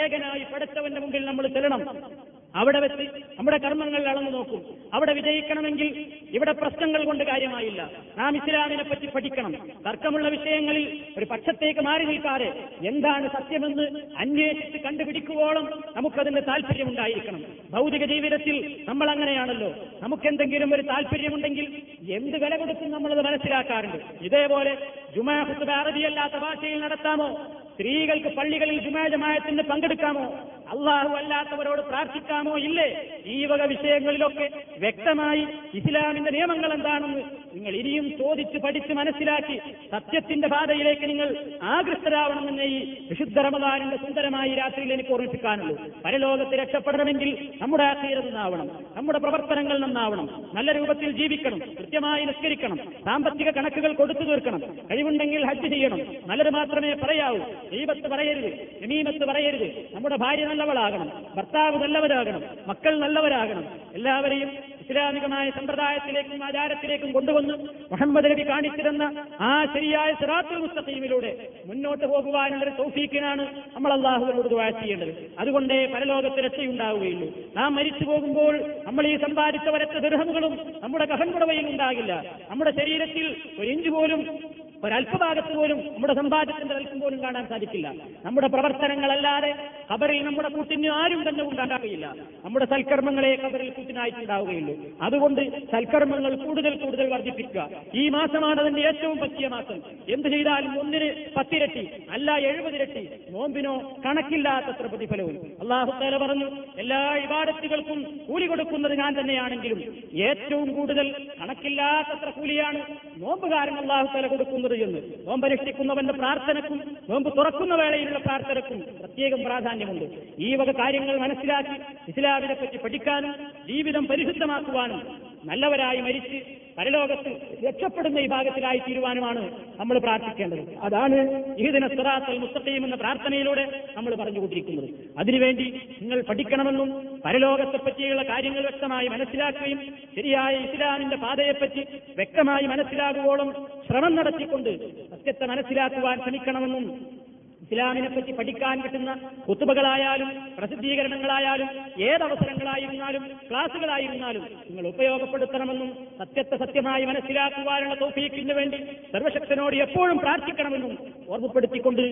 ഏകനായി പടച്ചവന്റെ മുമ്പിൽ നമ്മൾ ചെല്ലണം. അവിടെ വെച്ച് നമ്മുടെ കർമ്മങ്ങൾ അളന്നു നോക്കും. അവിടെ വിജയിക്കണമെങ്കിൽ ഇവിടെ പ്രശ്നങ്ങൾ കൊണ്ട് കാര്യമായില്ല. നാം ഇസ്ലാമിനെ പറ്റി പഠിക്കണം. തർക്കമുള്ള വിഷയങ്ങളിൽ ഒരു പക്ഷത്തേക്ക് മാറി നിൽക്കാതെ എന്താണ് സത്യമെന്ന് അന്വേഷിച്ച് കണ്ടുപിടിക്കുവോളം നമുക്കതിന്റെ താല്പര്യമുണ്ടായിരിക്കണം ഭൗതിക ജീവിതത്തിൽ നമ്മൾ അങ്ങനെയാണല്ലോ. നമുക്കെന്തെങ്കിലും ഒരു താല്പര്യമുണ്ടെങ്കിൽ എന്ത് വില കൊടുക്കും നമ്മളത് മനസ്സിലാക്കാറുണ്ട്. ഇതേപോലെ ജുമാ അറബിയല്ലാത്ത ഭാഷയിൽ നടത്താമോ? സ്ത്രീകൾക്ക് പള്ളികളിൽ ജുമാജമായത്തിന് പങ്കെടുക്കാമോ? അള്ളാഹു അല്ലാത്തവരോട് പ്രാർത്ഥിക്കാമോ? ഇല്ലേ? ഈ വക വിഷയങ്ങളിലൊക്കെ വ്യക്തമായി ഇസ്ലാമിന്റെ നിയമങ്ങൾ എന്താണെന്ന് നിങ്ങൾ ഇനിയും ചോദിച്ച് പഠിച്ച് മനസ്സിലാക്കി സത്യത്തിന്റെ പാതയിലേക്ക് നിങ്ങൾ ആകൃഷ്ടരാവണമെന്ന് ഈ വിശുദ്ധ റമദാനിന്റെ സുന്ദരമായി രാത്രിയിൽ എനിക്ക് ഓർമ്മിപ്പിക്കാനുള്ളൂ. പരലോകത്ത് രക്ഷപ്പെടണമെങ്കിൽ നമ്മുടെ ആശീരം നന്നാവണം. നമ്മുടെ പ്രവർത്തനങ്ങൾ നന്നാവണം. നല്ല രൂപത്തിൽ ജീവിക്കണം. കൃത്യമായി നിസ്കരിക്കണം. സാമ്പത്തിക കണക്കുകൾ കൊടുത്തു തീർക്കണം. കഴിവുണ്ടെങ്കിൽ ഹജ്ജ് ചെയ്യണം. നല്ലത് മാത്രമേ പറയാവൂ. ദൈവത്ത് പറയരുത്. ജമീമത്ത് പറയരുത്. നമ്മുടെ ഭാര്യ നല്ലവളാകണം. ഭർത്താവ് നല്ലവരാകണം. മക്കൾ നല്ലവരാകണം. എല്ലാവരെയും ഇസ്ലാമികമായ സമ്പ്രദായത്തിലേക്കും ആചാരത്തിലേക്കും കൊണ്ടുവന്ന് മുഹമ്മദ് നബി കാണിച്ചിരുന്ന ആ ശരിയായ സിറാത്തുൽ മുസ്തഖീമിലൂടെ മുന്നോട്ട് പോകുവാനുള്ളൊരു സൗഫീക്കിനാണ് നമ്മൾ അള്ളാഹുവിനോട് ദുആ ചെയ്യേണ്ടത്. അതുകൊണ്ടേ പരലോകത്ത് രക്ഷയുണ്ടാവുകയുള്ളൂ. നാം മരിച്ചു പോകുമ്പോൾ നമ്മൾ ഈ സമ്പാദിച്ച വരച്ച ദൃഹമുകളും നമ്മുടെ കഫൻകുടവയിൽ ഉണ്ടാകില്ല. നമ്മുടെ ശരീരത്തിൽ ഒരു ഇഞ്ച് പോലും ഒരല്പഭാഗത്ത് പോലും നമ്മുടെ സമ്പാദ്യത്തിന്റെ അല്പം പോലും കാണാൻ സാധിക്കില്ല. നമ്മുടെ പ്രവർത്തനങ്ങളല്ലാതെ ഖബറിൽ നമ്മുടെ കൂട്ടിന് ആരും തന്നെ ഉണ്ടാകുകയില്ല നമ്മുടെ സൽക്കർമ്മങ്ങളെ ഖബറിൽ കൂട്ടിനായിട്ടുണ്ടാവുകയുള്ളൂ. അതുകൊണ്ട് സൽക്കർമ്മങ്ങൾ കൂടുതൽ കൂടുതൽ വർദ്ധിപ്പിക്കുക. ഈ മാസമാണ് അതിന്റെ ഏറ്റവും പറ്റിയ മാസം. എന്ത് ചെയ്താലും ഒന്നിന് പത്തിരട്ടി അല്ല എഴുപതിരട്ടി നോമ്പിനോ കണക്കില്ലാത്തത്ര പ്രതിഫലവും. അള്ളാഹു തല പറഞ്ഞു എല്ലാ ഇബാദത്തുകൾക്കും കൂലി കൊടുക്കുന്നത് ഞാൻ തന്നെയാണെങ്കിലും ഏറ്റവും കൂടുതൽ കണക്കില്ലാത്തത്ര കൂലിയാണ് നോമ്പുകാരൻ അള്ളാഹു തല കൊടുക്കുന്നത് എന്ന്. നോമ്പ് പ്രാർത്ഥനക്കും നോമ്പ് തുറക്കുന്ന വേളയിലുള്ള പ്രാർത്ഥനക്കും പ്രത്യേകം പ്രാധാന്യമുണ്ട്. ഈ വക കാര്യങ്ങൾ മനസ്സിലാക്കി ഇസ്ലാമിനെ പറ്റി പഠിക്കാനും ജീവിതം പരിശുദ്ധമാക്കുവാനും നല്ലവരായി മരിച്ച് പരലോകത്ത് രക്ഷപ്പെടുന്ന ഈ ഭാഗത്തിലായി തീരുവാനുമാണ് നമ്മൾ പ്രാർത്ഥിക്കേണ്ടത്. അതാണ് ഈദിന സിറാത്തൽ മുസ്തഖീം എന്ന പ്രാർത്ഥനയിലൂടെ നമ്മൾ പറഞ്ഞുകൊണ്ടിരിക്കുന്നത്. അതിനുവേണ്ടി നിങ്ങൾ പഠിക്കണമെന്നും പരലോകത്തെ പറ്റിയുള്ള കാര്യങ്ങൾ വ്യക്തമായി മനസ്സിലാക്കുകയും ശരിയായ ഇസ്ലാമിന്റെ പാതയെപ്പറ്റി വ്യക്തമായി മനസ്സിലാകുവോളം ശ്രമം നടത്തിക്കൊണ്ട് സത്യത്തെ മനസ്സിലാക്കുവാൻ ശ്രമിക്കണമെന്നും ഇസ്ലാമിനെ പറ്റി പഠിക്കാൻ കിട്ടുന്ന കുത്തുബകളായാലും പ്രസിദ്ധീകരണങ്ങളായാലും ഏതവസരങ്ങളായിരുന്നാലും ക്ലാസുകളായിരുന്നാലും നിങ്ങൾ ഉപയോഗപ്പെടുത്തണമെന്നും സത്യത്തെ സത്യമായി മനസ്സിലാക്കുവാനുള്ള തോഫീക്കിന് വേണ്ടി സർവശക്തനോട് എപ്പോഴും പ്രാർത്ഥിക്കണമെന്നും ഓർമ്മപ്പെടുത്തിക്കൊണ്ട്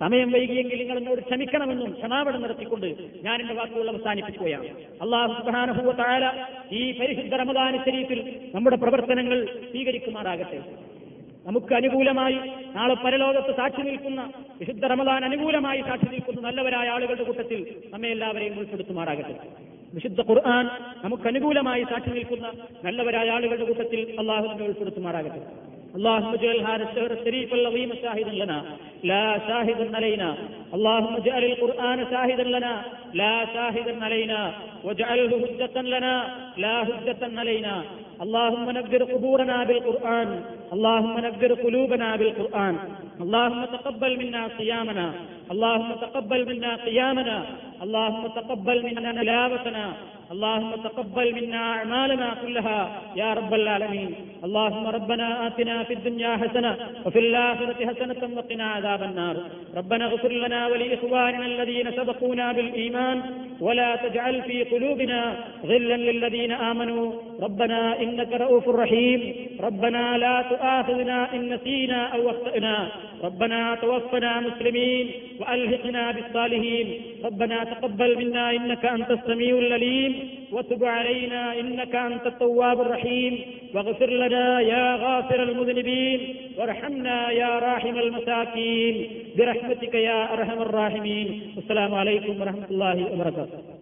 സമയം വൈകിയെങ്കിൽ നിങ്ങൾ എന്നോട് ക്ഷമിക്കണമെന്നും ക്ഷമാപണം നടത്തിക്കൊണ്ട് ഞാൻ എന്റെ വാക്കുകൾ അവസാനിപ്പിക്കുകയാണ് അള്ളാഹു സുബ്ഹാനഹു താര ഈ പരിശുദ്ധ റമദാന ശരീഫിൽ നമ്മുടെ പ്രവർത്തനങ്ങൾ സ്വീകരിക്കുമാറാകട്ടെ. നമുക്ക് അനുകൂലമായി നാളെ പരലോകത്ത് സാക്ഷി നിൽക്കുന്ന വിശുദ്ധ റമദാൻ അനുകൂലമായി സാക്ഷി നിൽക്കുന്ന നല്ലവരായ ആളുകളുടെ കൂട്ടത്തിൽ നമ്മെ എല്ലാവരെയും ഉൾപ്പെടുത്തുമാറാകട്ടെ. വിശുദ്ധ ഖുർആൻ നമുക്ക് അനുകൂലമായി സാക്ഷി നിൽക്കുന്ന നല്ലവരായ ആളുകളുടെ കൂട്ടത്തിൽ അള്ളാഹു നമ്മെ ഉൾപ്പെടുത്തുമാറാകട്ടെ. اللهم اجعل هذا الشهر الشريف العظيم شاهدا لنا. لا شاهدا علينا. اللهم اجعل القرآن شاهدا لنا. لا شاهدا علينا. واجعله هجة لنا. لا هجة علينا. اللهم نبذر قبورنا بالقرآن. اللهم نبذر قلوبنا بالقرآن. اللهم تقبل منا صيامنا. اللهم تقبل منا قيامنا. اللهم تقبل منا تلاوتنا اللهم تقبل منا أعمالنا كلها يا رب العالمين. اللهم ربنا آتنا في الدنيا حسنة وفي الآخرة حسنة وقنا عذاب النار. ربنا اغفر لنا ولإخواننا الذين سبقونا بالإيمان ولا تجعل في قلوبنا غلا للذين آمنوا. ربنا إنك رؤوف رحيم. ربنا لا تؤاخذنا إن نسينا أو أخطأنا. ربنا توفنا مسلمين وألحقنا بالصالحين. ربنا تقبل منا إنك أنت السميع العليم. وتب علينا إنك أنت التواب الرحيم واغفر لنا يا غافر المذنبين وارحمنا يا راحم المساكين برحمتك يا أرحم الراحمين السلام عليكم ورحمة الله وبركاته